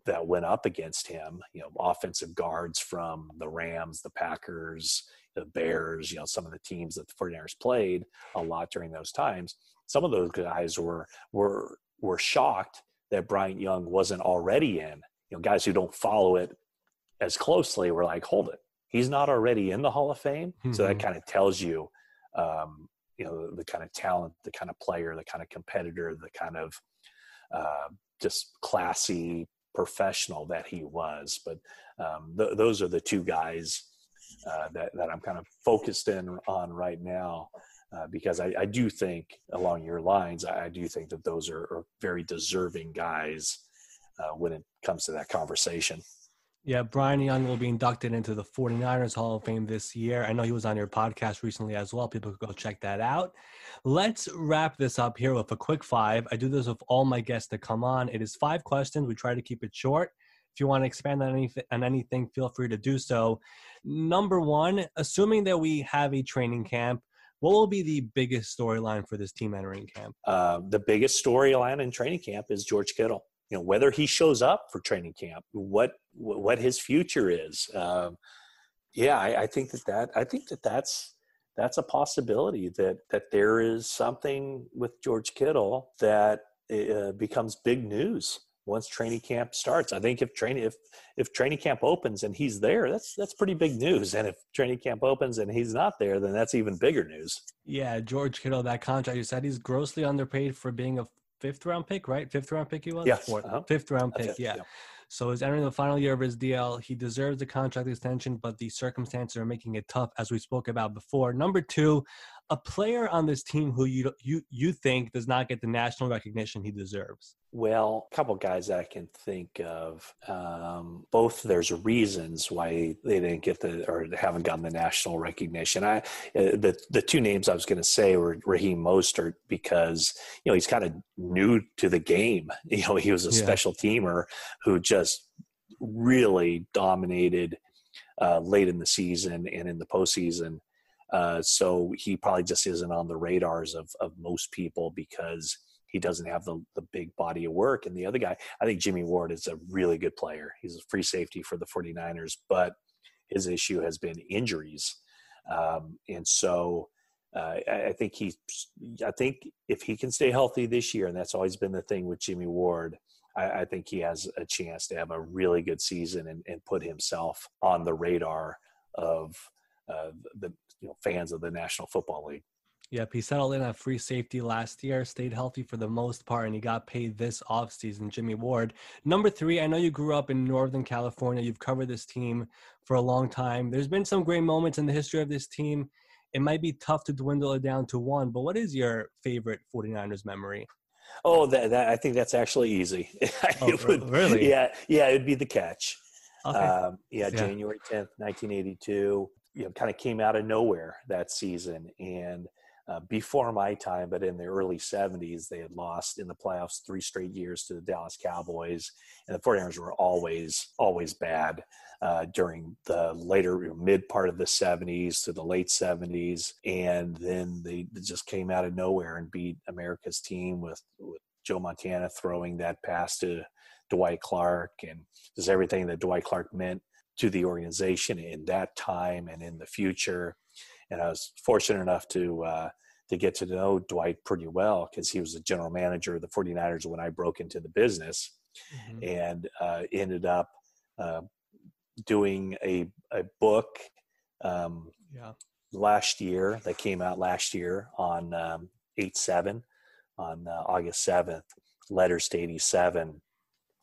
that went up against him, you know, offensive guards from the Rams, the Packers, the Bears, you know, some of the teams that the 49ers played a lot during those times, some of those guys were were were shocked that Bryant Young wasn't already in. You know, guys who don't follow it as closely were like, hold it, he's not already in the Hall of Fame. Mm-hmm. So that mm-hmm. kind of tells you, um, you know, the, the, kind of talent, the kind of player, the kind of competitor, the kind of uh, just classy professional that he was. But um, th- those are the two guys uh, that, that I'm kind of focused in on right now. Uh, because I, I, do think along your lines, I, I do think that those are, are very deserving guys uh, when it comes to that conversation. Yeah, Bryant Young will be inducted into the 49ers Hall of Fame this year. I know he was on your podcast recently as well. People could go check that out. Let's wrap this up here with a quick five. I do this with all my guests that come on. It is five questions. We try to keep it short. If you want to expand on anything, on anything, feel free to do so. Number one, assuming that we have a training camp, what will be the biggest storyline for this team entering camp? Uh, the biggest storyline in training camp is George Kittle. You know, whether he shows up for training camp, what what his future is. Um, yeah, I, I think that that I think that that's that's a possibility that that there is something with George Kittle that uh, becomes big news once training camp starts. I think if training if if training camp opens and he's there, that's that's pretty big news. And if training camp opens and he's not there, then that's even bigger news. Yeah, George Kittle, that contract you said he's grossly underpaid for being a fifth round pick, right? Fifth round pick he was? Yes. Fourth, Uh-huh. Fifth round pick, yeah. yeah. So he's entering the final year of his DL. He deserves the contract extension, but the circumstances are making it tough, as we spoke about before. Number two, a player on this team who you you you think does not get the national recognition he deserves. Well, a couple guys I can think of. Um, both there's reasons why they didn't get the or haven't gotten the national recognition. I uh, the the two names I was going to say were Raheem Mostert because you know he's kind of new to the game. You know he was a Yeah. special teamer who just really dominated uh, late in the season and in the postseason. Uh, so he probably just isn't on the radars of of most people because he doesn't have the, the big body of work. And the other guy, I think Jimmy Ward is a really good player. He's a free safety for the 49ers, but his issue has been injuries. Um, and so uh, I, I think he, I think if he can stay healthy this year, and that's always been the thing with Jimmy Ward, I, I think he has a chance to have a really good season and, and put himself on the radar of uh, the you know fans of the National Football League. Yep, he settled in at free safety last year, stayed healthy for the most part, and he got paid this offseason. Jimmy Ward. Number three, I know you grew up in Northern California. You've covered this team for a long time. There's been some great moments in the history of this team. It might be tough to dwindle it down to one, but what is your favorite 49ers memory? Oh, that, that I think that's actually easy. Oh, would- really? Yeah, yeah, it'd be the catch. Okay. Um, yeah, Yeah. January tenth, nineteen eighty-two. You know, kind of came out of nowhere that season, and uh, before my time, but in the early '70s, they had lost in the playoffs three straight years to the Dallas Cowboys, and the 49ers were always, always bad. Uh, during the later you know, mid part of the 70s to the late 70s, and then they just came out of nowhere and beat America's team with, with Joe Montana throwing that pass to Dwight Clark and just everything that Dwight Clark meant to the organization in that time and in the future. And I was fortunate enough to uh, to get to know Dwight pretty well because he was the general manager of the 49ers when I broke into the business Mhm. and uh, ended up uh, doing a, a book um, Yeah. last year that came out last year on um, 8-7 on uh, august 7th letters to 87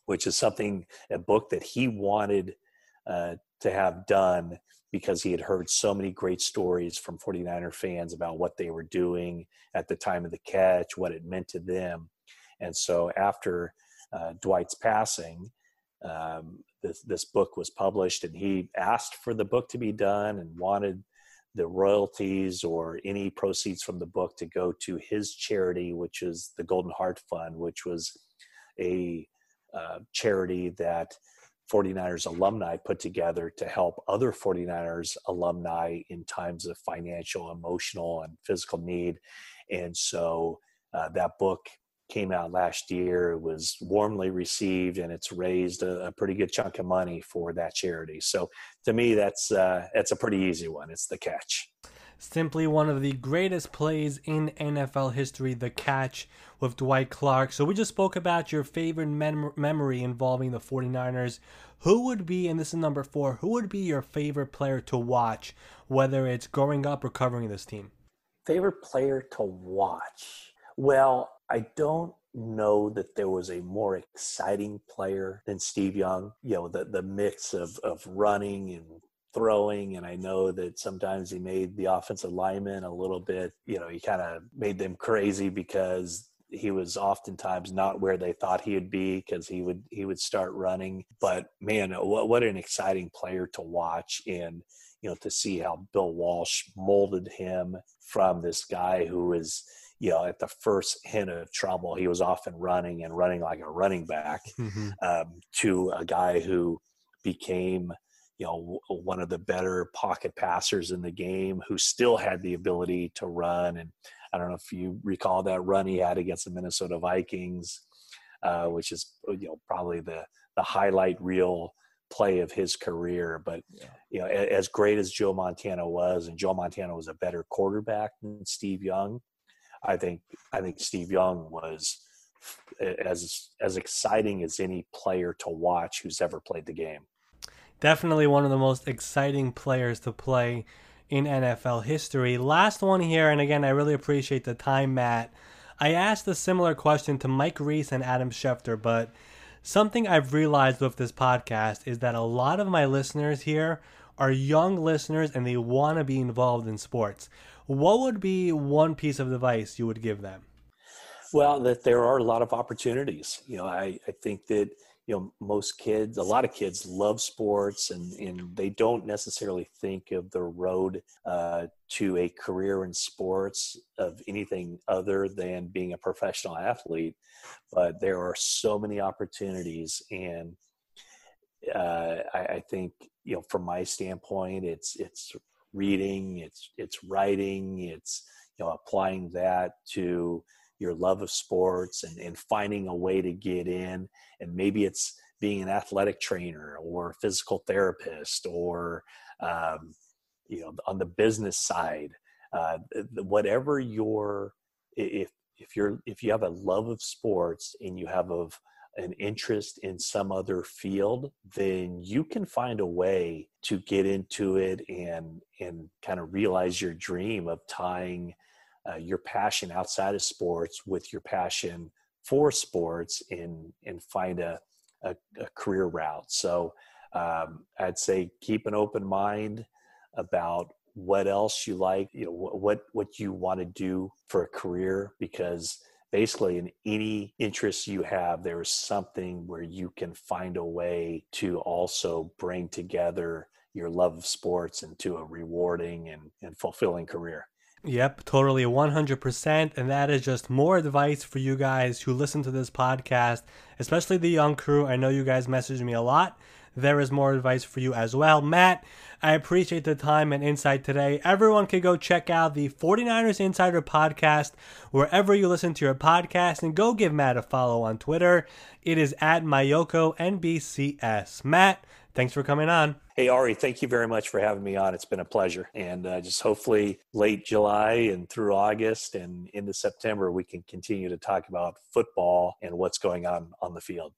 which is something a book that he wanted uh, to have done because he had heard so many great stories from 49er fans about what they were doing at the time of the catch what it meant to them. And so after uh, dwight's passing um, this, this book was published and he asked for the book to be done and wanted the royalties or any proceeds from the book to go to his charity which is the golden heart fund which was a uh, charity that 49ers alumni put together to help other 49ers alumni in times of financial emotional and physical need and so uh, that book came out last year. It was warmly received, and it's raised a, a pretty good chunk of money for that charity. So, to me, that's uh, that's a pretty easy one. It's the catch. Simply one of the greatest plays in NFL history, the catch with Dwight Clark. So we just spoke about your favorite mem- memory involving the 49ers. Who would be, and this is number four, who would be your favorite player to watch, whether it's growing up or covering this team? Favorite player to watch? Well, I don't know that there was a more exciting player than Steve Young. You know, the the mix of of running and throwing and I know that sometimes he made the offensive linemen a little bit, you know, he kind of made them crazy because he was oftentimes not where they thought he would be because he would he would start running. But man, what what an exciting player to watch and you know to see how Bill Walsh molded him from this guy who was you know at the first hint of trouble he was often running and running like a running back mm-hmm. um, to a guy who became you know one of the better pocket passers in the game who still had the ability to run and I don't know if you recall that run he had against the Minnesota Vikings, uh, which is you know probably the the highlight reel play of his career. But yeah. you know, as great as Joe Montana was, and Joe Montana was a better quarterback than Steve Young. I think I think Steve Young was as as exciting as any player to watch who's ever played the game. Definitely one of the most exciting players to play in NFL history. Last one here, and again, I really appreciate the time, Matt. I asked a similar question to Mike Reiss and Adam Schefter, but something I've realized with this podcast is that a lot of my listeners here are young listeners and they want to be involved in sports. What would be one piece of advice you would give them? Well, that there are a lot of opportunities. You know, I, I think that you know most kids a lot of kids love sports and, and they don't necessarily think of the road uh, to a career in sports of anything other than being a professional athlete but there are so many opportunities and uh, I, I think you know from my standpoint it's it's reading it's it's writing it's you know applying that to your love of sports and, and finding a way to get in. And maybe it's being an athletic trainer or a physical therapist or um, you know on the business side uh, whatever your if if you're if you have a love of sports and you have of an interest in some other field then you can find a way to get into it and and kind of realize your dream of tying uh, your passion outside of sports with your passion for sports and and find a, a, a career route. So um, I'd say keep an open mind about what else you like, you know, what what you want to do for a career because basically in any interest you have there is something where you can find a way to also bring together your love of sports into a rewarding and, and fulfilling career Yep, totally 100%. And that is just more advice for you guys who listen to this podcast, especially the young crew. I know you guys message me a lot. There is more advice for you as well. Matt, I appreciate the time and insight today. Everyone can go check out the 49ers Insider podcast wherever you listen to your podcast and go give Matt a follow on Twitter. It is at Maiocco NBCS. Matt, thanks for coming on. Hey, Ari, thank you very much for having me on. It's been a pleasure. And uh, just hopefully late July and through August and into September, we can continue to talk about football and what's going on on the field.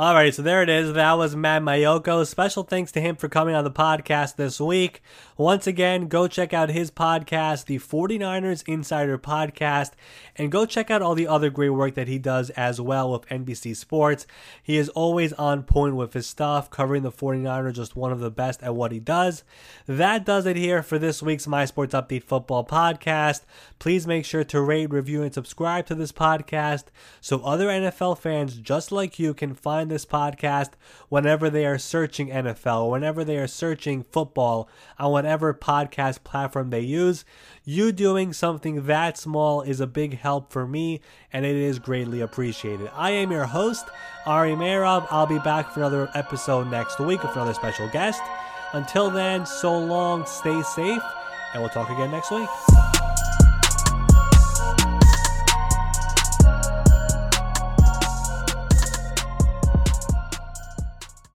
All right, so there it is. That was Matt Maiocco. Special thanks to him for coming on the podcast this week. Once again, go check out his podcast, the 49ers Insider Podcast, and go check out all the other great work that he does as well with NBC Sports. He is always on point with his stuff, covering the 49ers, just one of the best at what he does. That does it here for this week's My Sports Update Football Podcast. Please make sure to rate, review, and subscribe to this podcast so other NFL fans just like you can find find this podcast whenever they are searching NFL, whenever they are searching football on whatever podcast platform they use. You doing something that small is a big help for me, and it is greatly appreciated. I am your host, Ari Meirov. I'll be back for another episode next week with another special guest. Until then, so long, stay safe, and we'll talk again next week.